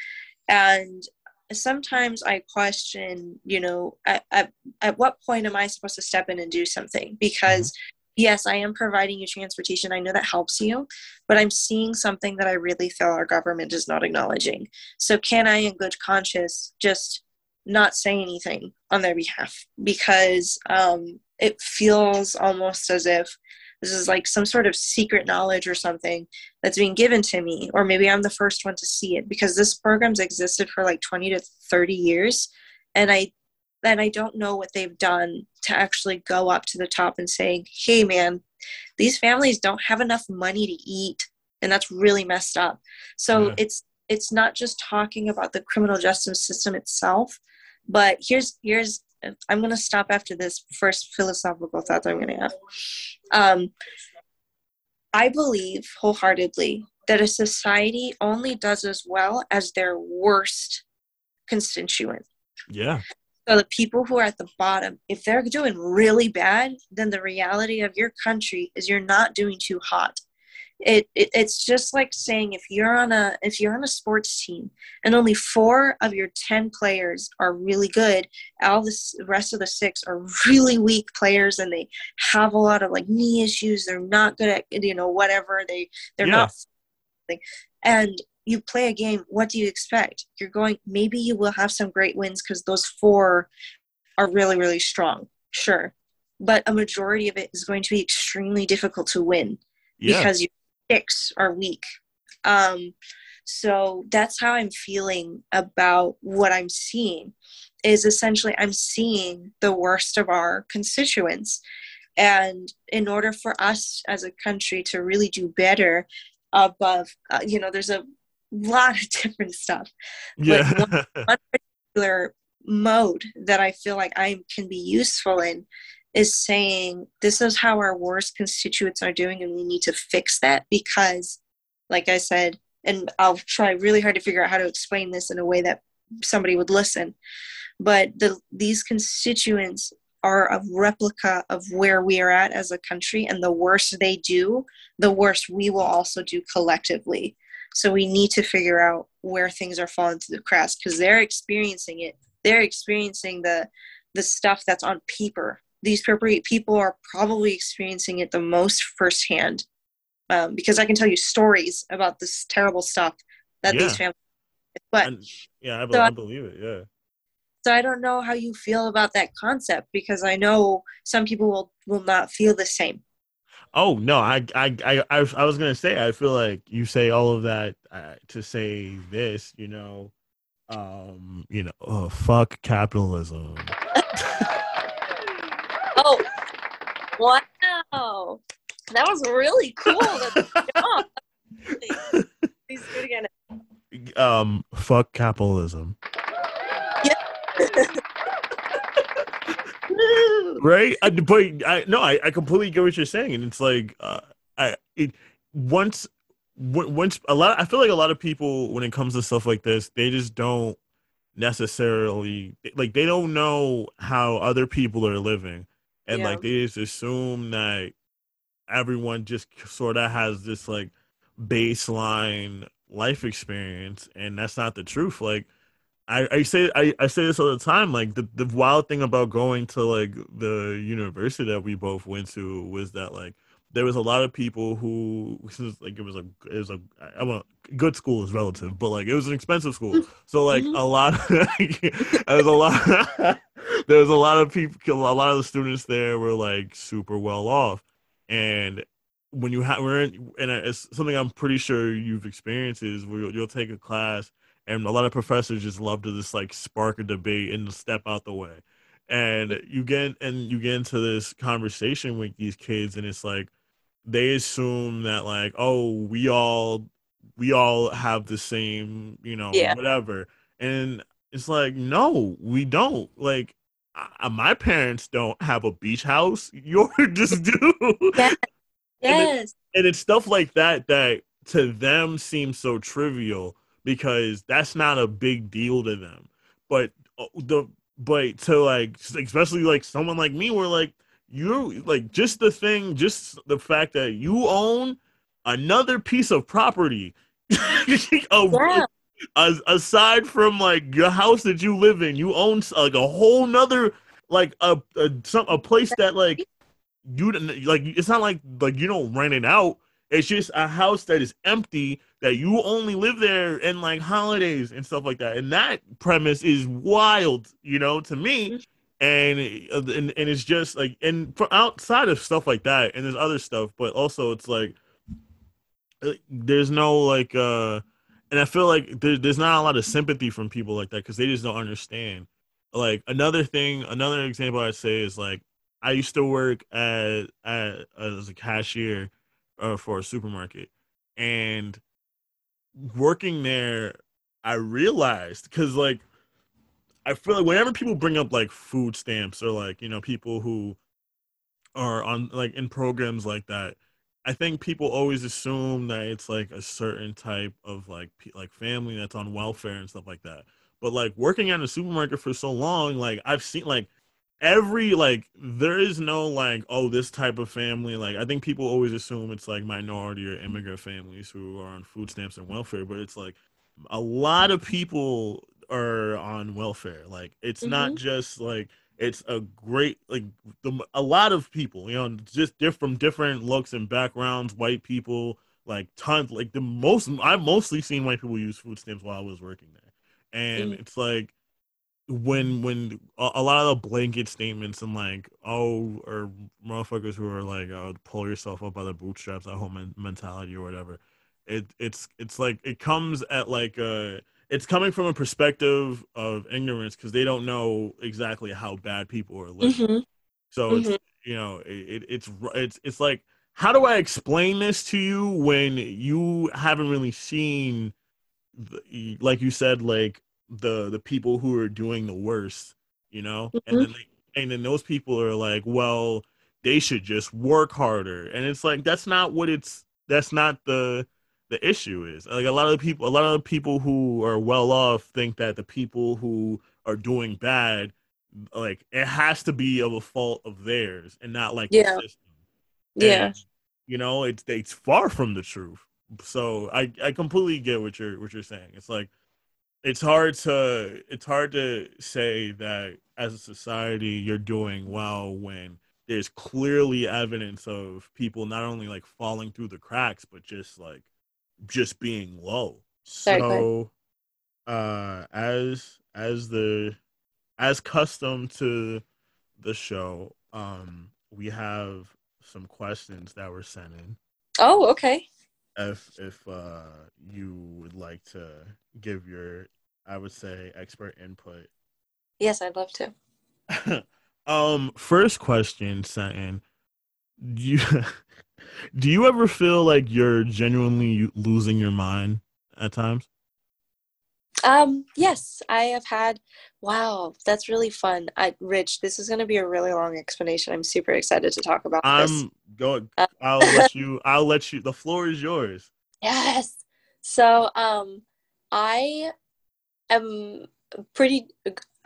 And sometimes i question you know at, at, at what point am i supposed to step in and do something? Because yes i am providing you transportation. I know that helps you but i'm seeing something that i really feel our government is not acknowledging. So can i in good conscience just not say anything on their behalf? Because um, it feels almost as if this is like some sort of secret knowledge or something that's being given to me or maybe i'm the first one to see it because this program's existed for like 20 to 30 years and i and i don't know what they've done to actually go up to the top and saying hey man these families don't have enough money to eat and that's really messed up so Yeah. it's it's not just talking about the criminal justice system itself but here's here's i'm going to stop after this first philosophical thought that i'm going to have um, i believe wholeheartedly that a society only does as well as their worst constituent Yeah. So the people who are at the bottom, if they're doing really bad, then the reality of your country is you're not doing too hot. It, it, it's just like saying if you're on a if you're on a sports team and only four of your 10 players are really good all the rest of the six are really weak players and they have a lot of like knee issues they're not good at you know whatever they they're yeah. not and you play a game what do you expect you're going maybe you will have some great wins because those four are really really strong sure but a majority of it is going to be extremely difficult to win yeah. because you are weak. Um, so that's how I'm feeling about what I'm seeing. Is essentially I'm seeing the worst of our constituents, and in order for us as a country to really do better, above, uh, you know, there's a lot of <laughs> different stuff. Yeah. But one, one particular mode that I feel like I can be useful in is saying this is how our worst constituents are doing and we need to fix that because like i said and i'll try really hard to figure out how to explain this in a way that somebody would listen but the, these constituents are a replica of where we are at as a country and the worse they do the worse we will also do collectively. So we need to figure out where things are falling through the cracks because they're experiencing it. They're experiencing the the stuff that's on paper these appropriate people are probably experiencing it the most firsthand um, because I can tell you stories about this terrible stuff that yeah. these families. But yeah, I, so I believe it. Yeah. So I don't know how you feel about that concept because I know some people will will not feel the same. Oh no, I I I I, I was gonna say I feel like you say all of that uh, to say this, you know, um, you know, oh, fuck capitalism. Oh, wow. That was really cool. Please do it again. Um, fuck capitalism. Yeah. <laughs> right? I, but I no, I, I completely get what you're saying, and it's like uh, I it once once a lot. I feel like a lot of people when it comes to stuff like this, they just don't necessarily like they don't know how other people are living and yeah. like they just assume that everyone just sort of has this like baseline life experience and that's not the truth like I, I say I, I say this all the time like the, the wild thing about going to like the university that we both went to was that like there was a lot of people who like it was a it was a I want good school is relative, but like it was an expensive school. So like mm-hmm. a lot of, <laughs> there was a lot <laughs> there was a lot of people a lot of the students there were like super well off. And when you have we're in and it's something I'm pretty sure you've experienced is where you'll, you'll take a class and a lot of professors just love to just like spark a debate and step out the way. And you get and you get into this conversation with these kids and it's like they assume that like oh we all we all have the same you know yeah. whatever. And it's like no we don't. Like I, my parents don't have a beach house. <laughs> Yours just do. Yes, <laughs> yes. And, it, and it's stuff like that that to them seems so trivial because that's not a big deal to them. But uh, the but to like especially like someone like me where like you like just the thing, just the fact that you own another piece of property. <laughs> of, yeah. as, aside from like your house that you live in, you own like a whole nother like a a, some, a place that like you like it's not like like you don't rent it out. It's just a house that is empty that you only live there in like holidays and stuff like that. And that premise is wild, you know, to me. Mm-hmm. And, and and it's just like and for outside of stuff like that and there's other stuff but also it's like there's no like uh and i feel like there, there's not a lot of sympathy from people like that because they just don't understand. Like another thing another example i'd say is like i used to work at, at as a cashier uh, for a supermarket and working there i realized because like I feel like whenever people bring up like food stamps or like you know people who are on like in programs like that, I think people always assume that it's like a certain type of like like family that's on welfare and stuff like that. but like working at a supermarket for so long, like I've seen like every like there is no like oh this type of family like i think people always assume it's like minority or immigrant families who are on food stamps and welfare but it's like a lot of people are on welfare like it's not Mhm. just like it's a great like the, a lot of people you know just diff- from different looks and backgrounds white people like tons like the most i've mostly seen white people use food stamps while i was working there and Mm. it's like when when a, a lot of the blanket statements and like oh or motherfuckers who are like oh, pull yourself up by the bootstraps at home men- mentality or whatever it it's it's like it comes at like uh it's coming from a perspective of ignorance because they don't know exactly how bad people are living hmm so it's you know it, it, it's it's it's like how do I explain this to you when you haven't really seen the, like you said like the the people who are doing the worst, you know? And then they, and then those people are like, well, they should just work harder. And it's like that's not what it's that's not the the issue is. Like a lot of the people a lot of the people who are well off think that the people who are doing bad like it has to be of a fault of theirs and not like Yeah. the system. Yeah. You know, it's it's far from the truth. So I I completely get what you're what you're saying. It's like it's hard to it's hard to say that as a society you're doing well when there's clearly evidence of people not only like falling through the cracks but just like just being low. So uh as as the as custom to the show, um we have some questions that were sent in Oh, okay. if if uh you would like to give your i would say expert input Yes, I'd love to. <laughs> um first question sent in do you <laughs> do you ever feel like you're genuinely losing your mind at times Um, yes, I have had. Wow, that's really fun. I, Rich, this is going to be a really long explanation. I'm super excited to talk about this. i'm going Uh, i'll let you i'll let you the floor is yours Yes. So, um, I am pretty.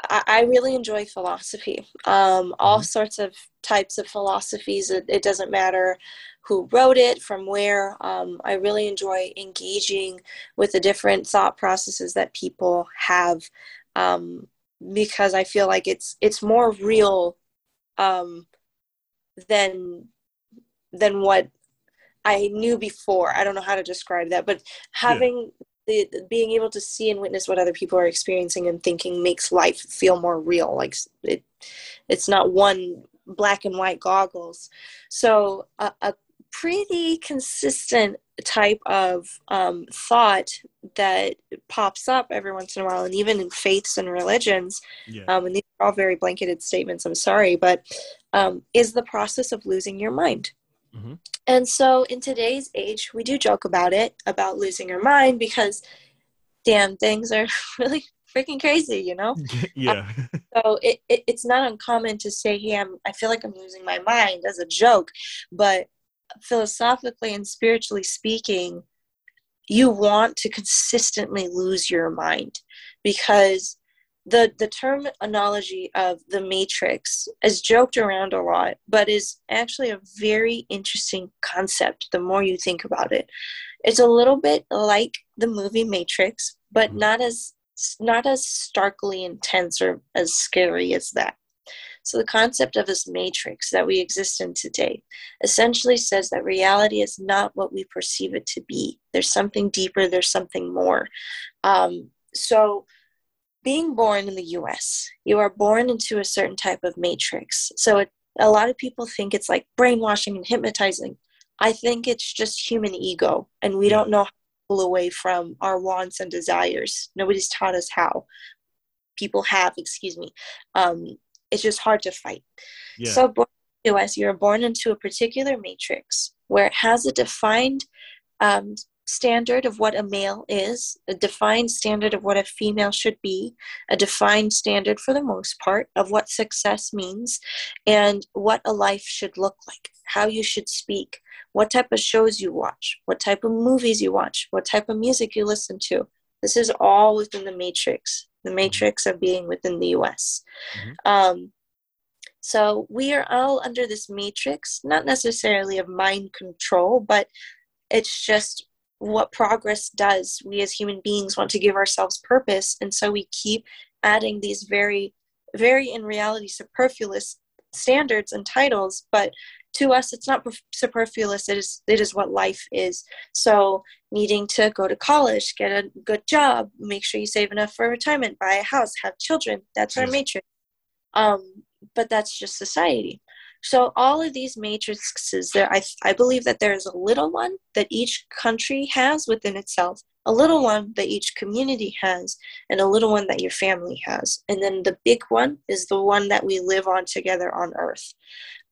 I, I really enjoy philosophy. Um, all sorts of types of philosophies. It, it doesn't matter who wrote it, from where. Um, I really enjoy engaging with the different thought processes that people have, um, because I feel like it's it's more real um, than than what I knew before. I don't know how to describe that, but having the the- being able to see and witness what other people are experiencing and thinking makes life feel more real. Like it, it's not one black and white goggles. So a, a pretty consistent type of um, thought that pops up every once in a while, and even in faiths and religions, yeah um, and these are all very blanketed statements, I'm sorry, but um, is the process of losing your mind. Mhm. And so in today's age, we do joke about it, about losing your mind, because damn, things are <laughs> really freaking crazy, you know? <laughs> yeah So it, it, it's not uncommon to say, hey, I'm, I feel like I'm losing my mind as a joke, but philosophically and spiritually speaking, you want to consistently lose your mind because the the terminology of the matrix is joked around a lot but is actually a very interesting concept the more you think about it it's a little bit like the movie matrix but Mhm. not as not as starkly intense or as scary as that so the concept of this matrix that we exist in today essentially says that reality is not what we perceive it to be. There's something deeper, there's something more. Um, so, being born in the US, you are born into a certain type of matrix. So, it, a lot of people think it's like brainwashing and hypnotizing. I think it's just human ego, and we don't know how to pull away from our wants and desires. Nobody's taught us how. People have, excuse me. Um, it's just hard to fight. yeah So, born in the US, you're born into a particular matrix where it has a defined um, standard of what a male is, a defined standard of what a female should be, a defined standard for the most part of what success means, and what a life should look like, how you should speak, what type of shows you watch, what type of movies you watch, what type of music you listen to. This is all within the matrix the matrix of being within the US. Mhm. Um, so we are all under this matrix, not necessarily of mind control, but it's just what progress does. We as human beings want to give ourselves purpose, and so we keep adding these very, very in reality superfluous standards and titles, but to us it's not superfluous. It is it is what life is. So needing to go to college get a good job make sure you save enough for retirement buy a house have children that's our matrix. Um, but that's just society so all of these matrices there I, I believe that there is a little one that each country has within itself a little one that each community has and a little one that your family has. And then the big one is the one that we live on together on earth.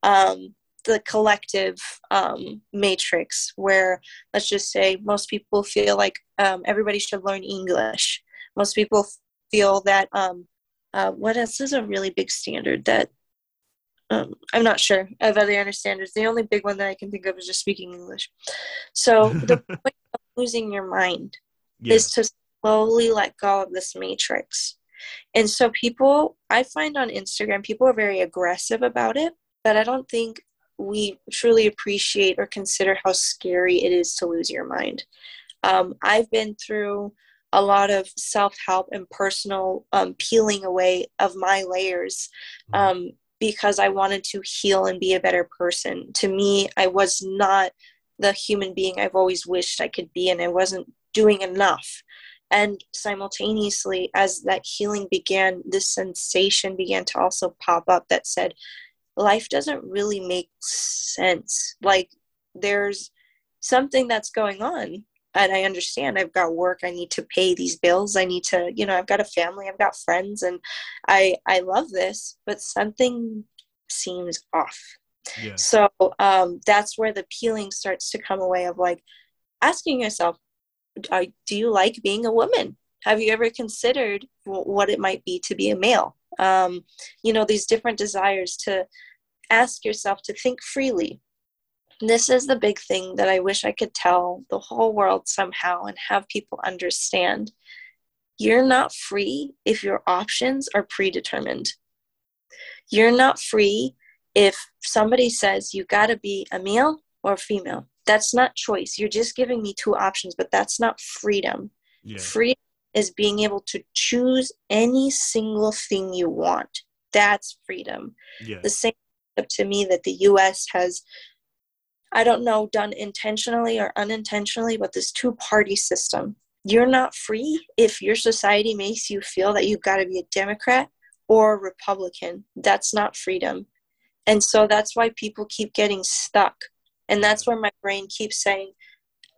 Um, the collective um, matrix where let's just say most people feel like um, everybody should learn english. Most people feel that um, uh, what else is a really big standard that um, i'm not sure of other other standards the only big one that i can think of is just speaking english so <laughs> the point of losing your mind Yeah. is to slowly let go of this matrix. And so people, I find on Instagram, people are very aggressive about it, but I don't think we truly appreciate or consider how scary it is to lose your mind. Um, I've been through a lot of self help and personal um, peeling away of my layers um, because I wanted to heal and be a better person. To me, I was not the human being I've always wished I could be, and I wasn't doing enough. And simultaneously, as that healing began, this sensation began to also pop up that said, life doesn't really make sense. Like, there's something that's going on. And I understand I've got work, I need to pay these bills, I need to, you know, I've got a family, I've got friends, and I I love this, but something seems off. yeah. So um, that's where the peeling starts to come away of like asking yourself, do you like being a woman? Have you ever considered w- what it might be to be a male? Um, you know, these different desires to ask yourself to think freely. This is the big thing that I wish I could tell the whole world somehow and have people understand. You're not free if your options are predetermined. You're not free if somebody says you got to be a male or a female. That's not choice. You're just giving me two options, but that's not freedom. Yeah. Freedom is being able to choose any single thing you want. That's freedom. Yeah. The same up to me that the US has, I don't know, done intentionally or unintentionally, but this two party system. You're not free if your society makes you feel that you've got to be a Democrat or a Republican. That's not freedom. And so that's why people keep getting stuck. And that's where my brain keeps saying,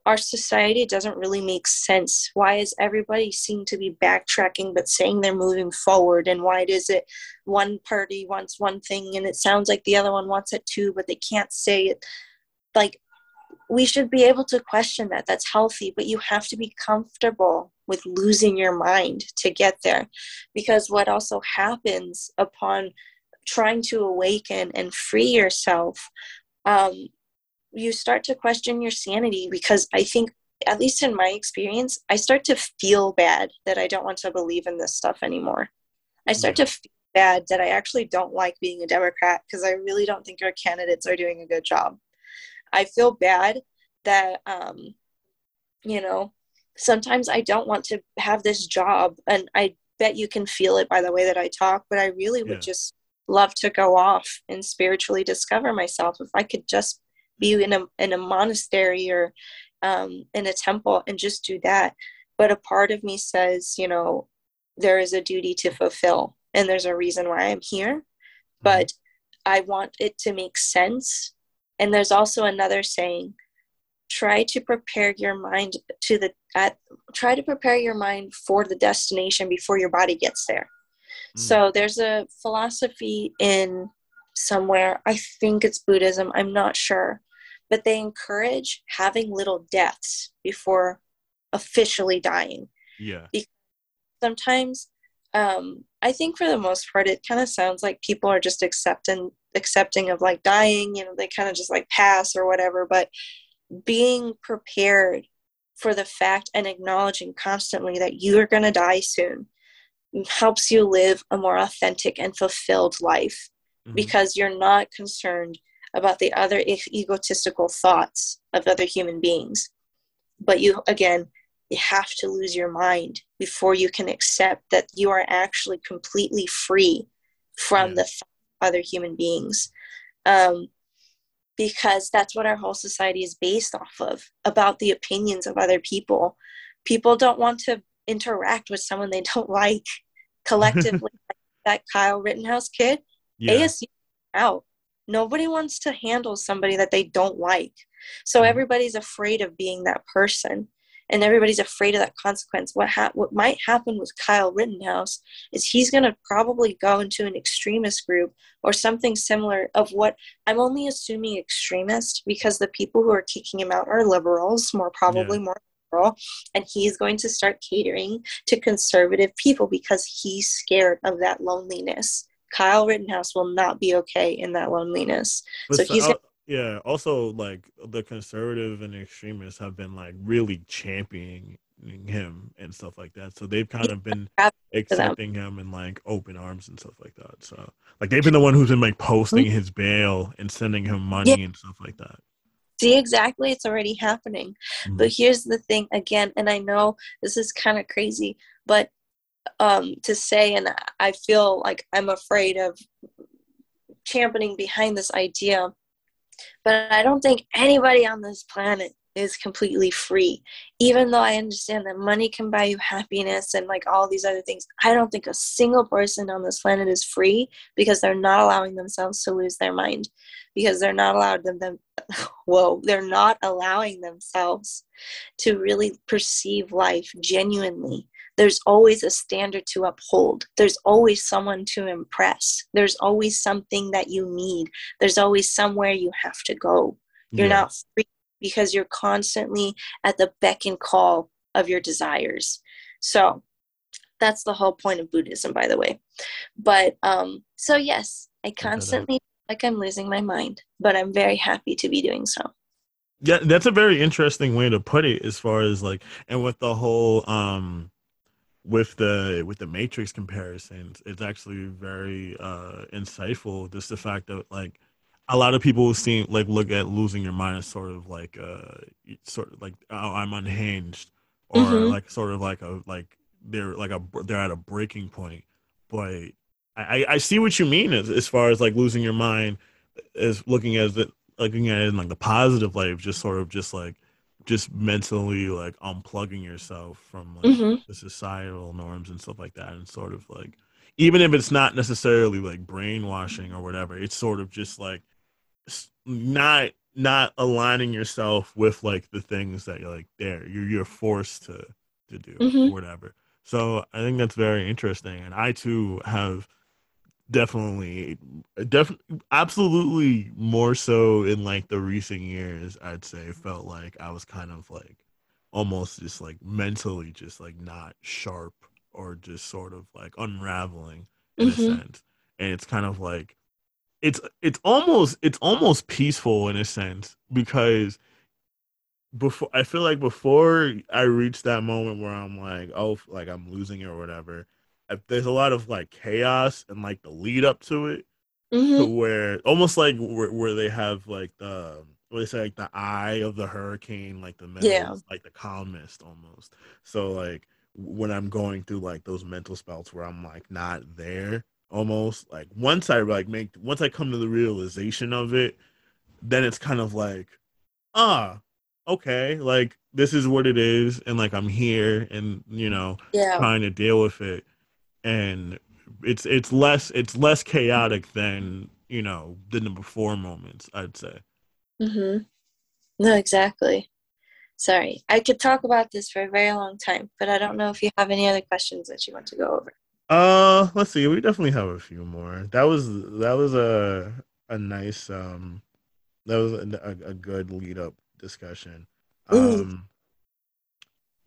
our society doesn't really make sense. Why is everybody seem to be backtracking but saying they're moving forward? And why is it one party wants one thing and it sounds like the other one wants it too, but they can't say it? Like, we should be able to question that. That's healthy, but you have to be comfortable with losing your mind to get there. Because what also happens upon trying to awaken and free yourself, um, you start to question your sanity because I think, at least in my experience, I start to feel bad that I don't want to believe in this stuff anymore. I start to feel bad that I actually don't like being a Democrat because I really don't think our candidates are doing a good job. I feel bad that, um, you know, sometimes I don't want to have this job. And I bet you can feel it by the way that I talk, but I really would Yeah. just love to go off and spiritually discover myself if I could just be in a in a monastery or um, in a temple and just do that. But a part of me says, you know, there is a duty to fulfill, and there's a reason why I'm here. But I want it to make sense. And there's also another saying: try to prepare your mind to the at try to prepare your mind for the destination before your body gets there. Mm. So there's a philosophy in somewhere, I think it's Buddhism, I'm not sure, but they encourage having little deaths before officially dying. Yeah. Sometimes um, I think for the most part it kind of sounds like people are just accepting accepting of like dying, you know, they kind of just like pass or whatever, but being prepared for the fact and acknowledging constantly that you are going to die soon helps you live a more authentic and fulfilled life Mhm. because you're not concerned about the other egotistical thoughts of other human beings. But you, again, you have to lose your mind before you can accept that you are actually completely free from Yeah. the th- other human beings. Um, because that's what our whole society is based off of about the opinions of other people. People don't want to interact with someone they don't <laughs> like collectively. <laughs> that Kyle Rittenhouse kid, yeah. ASU out. Nobody wants to handle somebody that they don't like. So Mhm. everybody's afraid of being that person and everybody's afraid of that consequence. What ha- what might happen with Kyle Rittenhouse is he's going to probably go into an extremist group or something similar of what I'm only assuming extremist because the people who are kicking him out are liberals, more probably more liberal, and he's going to start catering to conservative people because he's scared of that loneliness. Kyle Rittenhouse will not be okay in that loneliness. But So he's uh, yeah. Also, like the conservative and extremists have been like really championing him and stuff like that. So they've kind of been accepting him in like open arms and stuff like that. So like they've been the one who's been like posting his bail and sending him money and stuff like that. See, exactly, it's already happening. Mhm. But here's the thing again, and I know this is kind of crazy, but um, to say, and I feel like I'm afraid of championing behind this idea, but I don't think anybody on this planet is completely free. Even though I understand that money can buy you happiness and like all these other things, I don't think a single person on this planet is free because they're not allowing themselves to lose their mind. Because they're not allowed them, them <laughs> whoa, they're not allowing themselves to really perceive life genuinely. There's always a standard to uphold. There's always someone to impress. There's always something that you need. There's always somewhere you have to go. You're Yeah. not free because you're constantly at the beck and call of your desires. So that's the whole point of Buddhism, by the way. But um, so, yes, I constantly feel like I'm losing my mind, but I'm very happy to be doing so. Yeah, that's a very interesting way to put it as far as like and with the whole um with the with the matrix comparisons, it's actually very uh insightful just the fact that like a lot of people seem like look at losing your mind as sort of like uh sort of like oh I'm unhinged or Mhm. like sort of like a like they're like a they're at a breaking point. But I, I see what you mean as, as far as like losing your mind as looking as it looking at it in like the positive light of just sort of just like just mentally like unplugging yourself from like Mhm. the societal norms and stuff like that and sort of like even if it's not necessarily like brainwashing or whatever it's sort of just like not not aligning yourself with like the things that you're like there you're you're forced to to do Mhm. or whatever so i think that's very interesting and i too have definitely def absolutely more so in like the recent years i'd say felt like i was kind of like almost just like mentally just like not sharp or just sort of like unraveling in Mhm. a sense and it's kind of like it's it's almost it's almost peaceful in a sense because before I feel like before I reach that moment where I'm like, oh, like I'm losing it or whatever, there's a lot of like chaos and like the lead up to it, Mhm. to where almost like where, where they have like the what they say like the eye of the hurricane, like the middle, Yeah. like the calmest almost. So like when I'm going through like those mental spells where I'm like not there almost like once I like make once I come to the realization of it, then it's kind of like ah okay like this is what it is and like I'm here and you know Yeah. trying to deal with it and it's it's less it's less chaotic than you know than the before moments I'd say hmm No, exactly. Sorry. I could talk about this for a very long time, but I don't know if you have any other questions that you want to go over. uh let's see we definitely have a few more that was that was a a nice um that was a, a, a good lead up discussion Ooh. um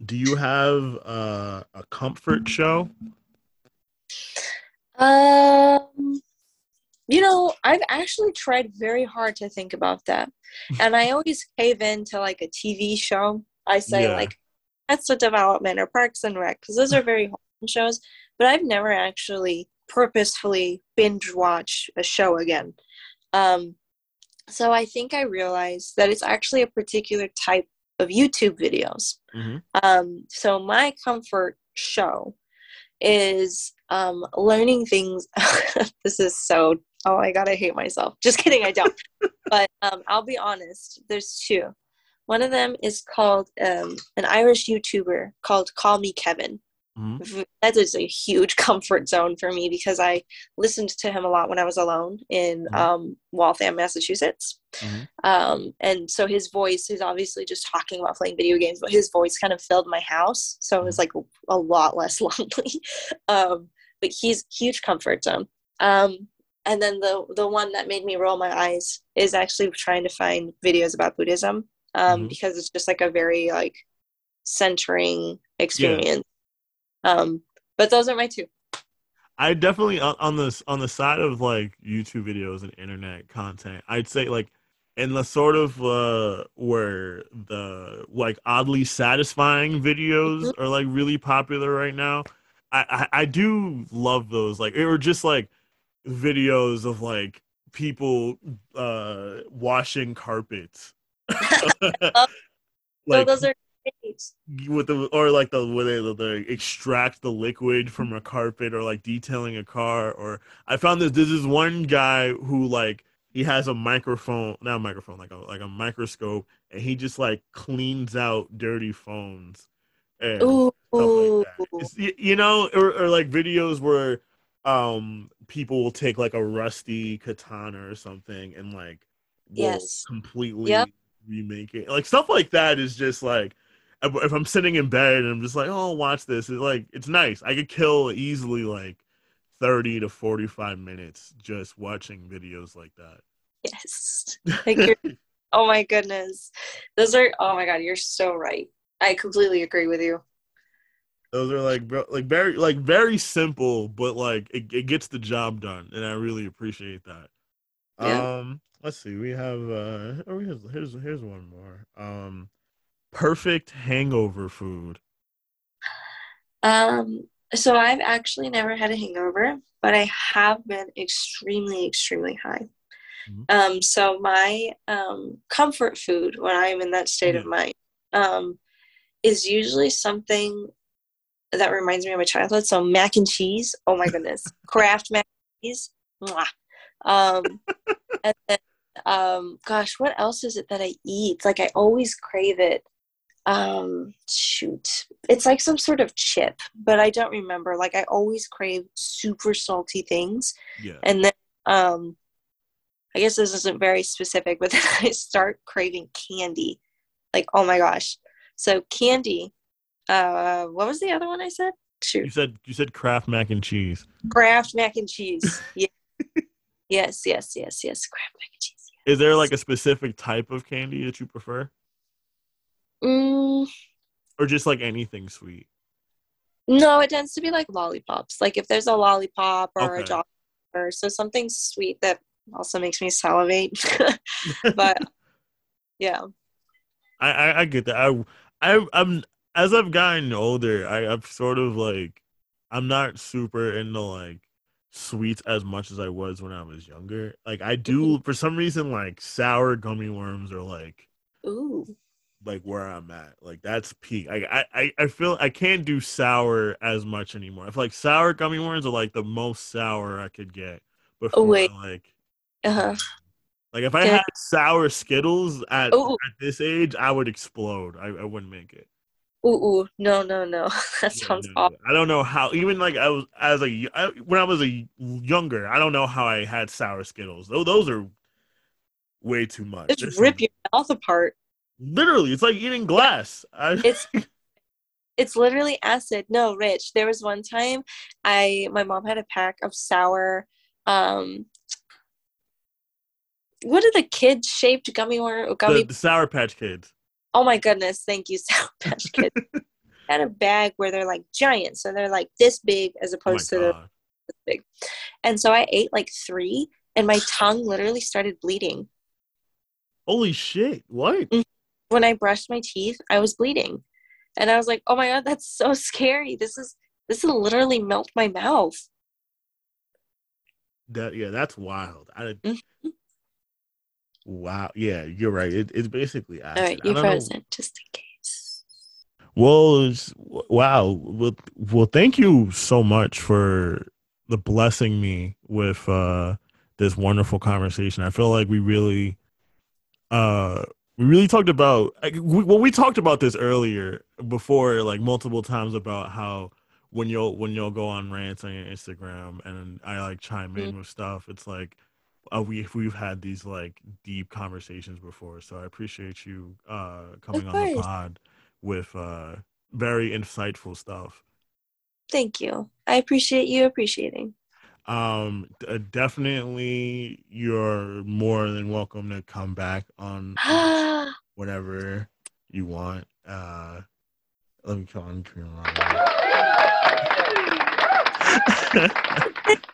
do you have uh, a comfort show Um, you know, I've actually tried very hard to think about that, <laughs> and I always cave into like a TV show. I say Yeah. like, that's the development or Parks and Rec because those are very wholesome shows. but I've never actually purposefully binge watch a show again. Um, so I think I realized that it's actually a particular type of YouTube videos. Mhm. Um, so my comfort show is um, learning things. <laughs> this is so. Oh my god, I hate myself. Just kidding, I don't. <laughs> but um, I'll be honest. There's two. One of them is called um, an Irish YouTuber called Call Me Kevin. Mhm. That is a huge <laughs> comfort zone for me because I listened to him a lot when I was alone in Mhm. um, Waltham, Massachusetts. Mhm. Um, and so his voice is obviously just talking about playing video games, but his voice kind of filled my house. So it was like a lot less <laughs> lonely. um, but he's huge comfort zone. Um, and then the the one that made me roll my eyes is actually trying to find videos about Buddhism um, Mhm. because it's just like a very like centering experience. Um, but those are my two. I definitely on, this on the side of like YouTube videos and internet content. I'd say like in the sort of uh where the like oddly satisfying videos are like really popular right now. I, I I do love those like or just like videos of like people uh washing carpets. <laughs> <laughs> so those are. With the or like the where they, they extract the liquid from a carpet or like detailing a car or I found this this is one guy who like he has a microphone not a microphone like a like a microscope and he just like cleans out dirty phones and Ooh, stuff like that. It's, you know or, or like videos where um people will take like a rusty katana or something and like Yes. completely Yep. remake it like stuff like that is just like if I'm sitting in bed and I'm just like, oh, watch this, it's like it's nice. I could kill easily like thirty to forty-five minutes just watching videos like that. yes. <laughs> Oh my goodness, those are. Oh my god, you're so right. I completely agree with you. Those are like like very like very simple, but like it, it gets the job done, and I really appreciate that. Yeah. Um, let's see, we have uh, oh, here's here's here's one more. Um, perfect hangover food. Um, so I've actually never had a hangover, but I have been extremely, extremely high. Mhm. Um, so my um, comfort food when I'm in that state of mind um, is usually something that reminds me of my childhood. So mac and cheese. Oh my goodness, <laughs> Kraft mac and cheese. Mwah. Um, and then, um, gosh, what else is it that I eat? Like I always crave it um shoot. It's like some sort of chip but i don't remember. Like i always crave super salty things. Yeah, and then um i guess this isn't very specific but <laughs> then i start craving candy. Like oh my gosh. So candy uh what was the other one i said? You said you said Kraft mac and cheese. kraft mac and cheese. <laughs> Yeah. yes yes yes yes. Kraft mac and cheese Is there like a specific type of candy that you prefer, mm, or just like anything sweet? no it tends to be like lollipops like if there's a lollipop or a Okay. chocolate or so something sweet that also makes me salivate <laughs> but <laughs> yeah I, I I get that. I I I'm as I've gotten older, I I've sort of like I'm not super into like sweets as much as I was when I was younger. Like I do for some reason like sour gummy worms or like ooh like where I'm at. Like that's peak. I I I- feel I can't do sour as much anymore. I feel like sour gummy worms are like the most sour I could get before wait. like uh-huh like if I Okay. had sour Skittles at, Ooh. at this age, I would explode. I, I wouldn't make it. ooh, ooh no no no <laughs> that sounds no, awful I don't know how. Even like I was as a I, when I was a younger, I don't know how I had sour Skittles. Those those are way too much. just There's rip some- your mouth apart literally, it's like eating glass. I, <laughs> it's it's literally acid no rich there was one time i my mom had a pack of sour um what are the kid shaped gummy worm gummy the, the Sour Patch Kids. oh my goodness thank you <laughs> sour patch kids <laughs> had a bag where they're like giant so they're like this big as Oh opposed to the big and so i ate like three and my tongue literally started bleeding Holy shit! What? When I brushed my teeth, I was bleeding. And I was like, oh my God, that's so scary. This is This will literally melt my mouth. That yeah, that's wild. I, Mhm. wow. Yeah, you're right. It, it's basically acid. All right, you don't know- just in case. Well, it's, wow. Well, well, thank you so much for the blessing me with uh this wonderful conversation. I feel like we really uh we really talked about like, we, well we talked about this earlier before like multiple times about how when you'll when you'll go on rants on your Instagram and I like chime in with stuff it's like uh, we we've had these like deep conversations before so I appreciate you uh coming on the pod with uh very insightful stuff Thank you. I appreciate you appreciating. Um uh, definitely you're more than welcome to come back on <gasps> whatever you want uh let me come on turn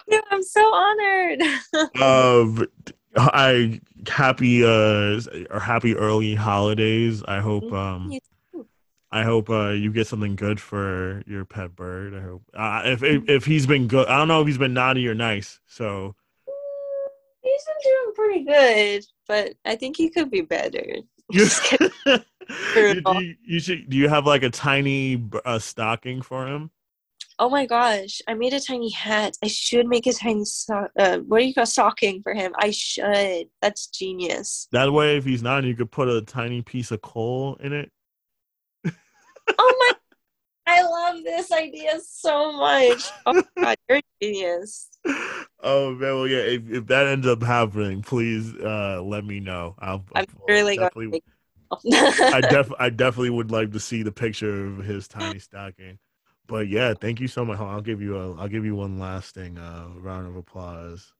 yeah, <laughs> I'm so honored. <laughs> um i happy uh or happy early holidays i hope um You. I hope uh, you get something good for your pet bird. I hope uh, if, if if he's been good. I don't know if he's been naughty or nice. So He's been doing pretty good, but I think he could be better. you, <laughs> Just kidding. <laughs> you, you, you should. Do you have like a tiny uh, stocking for him? Oh my gosh, I made a tiny hat. I should make a tiny so- uh, what do you call stocking for him? I should. That's genius. That way, if he's not, you could put a tiny piece of coal in it. Oh my I love this idea so much. Oh my <laughs> god, you're a genius. Oh man, well yeah. If, if that ends up happening, please uh, let me know. I'll, I'm I'll really going definitely. to I <laughs> def I definitely would like to see the picture of his tiny stocking. But yeah, thank you so much. I'll give you a I'll give you one lasting uh, round of applause.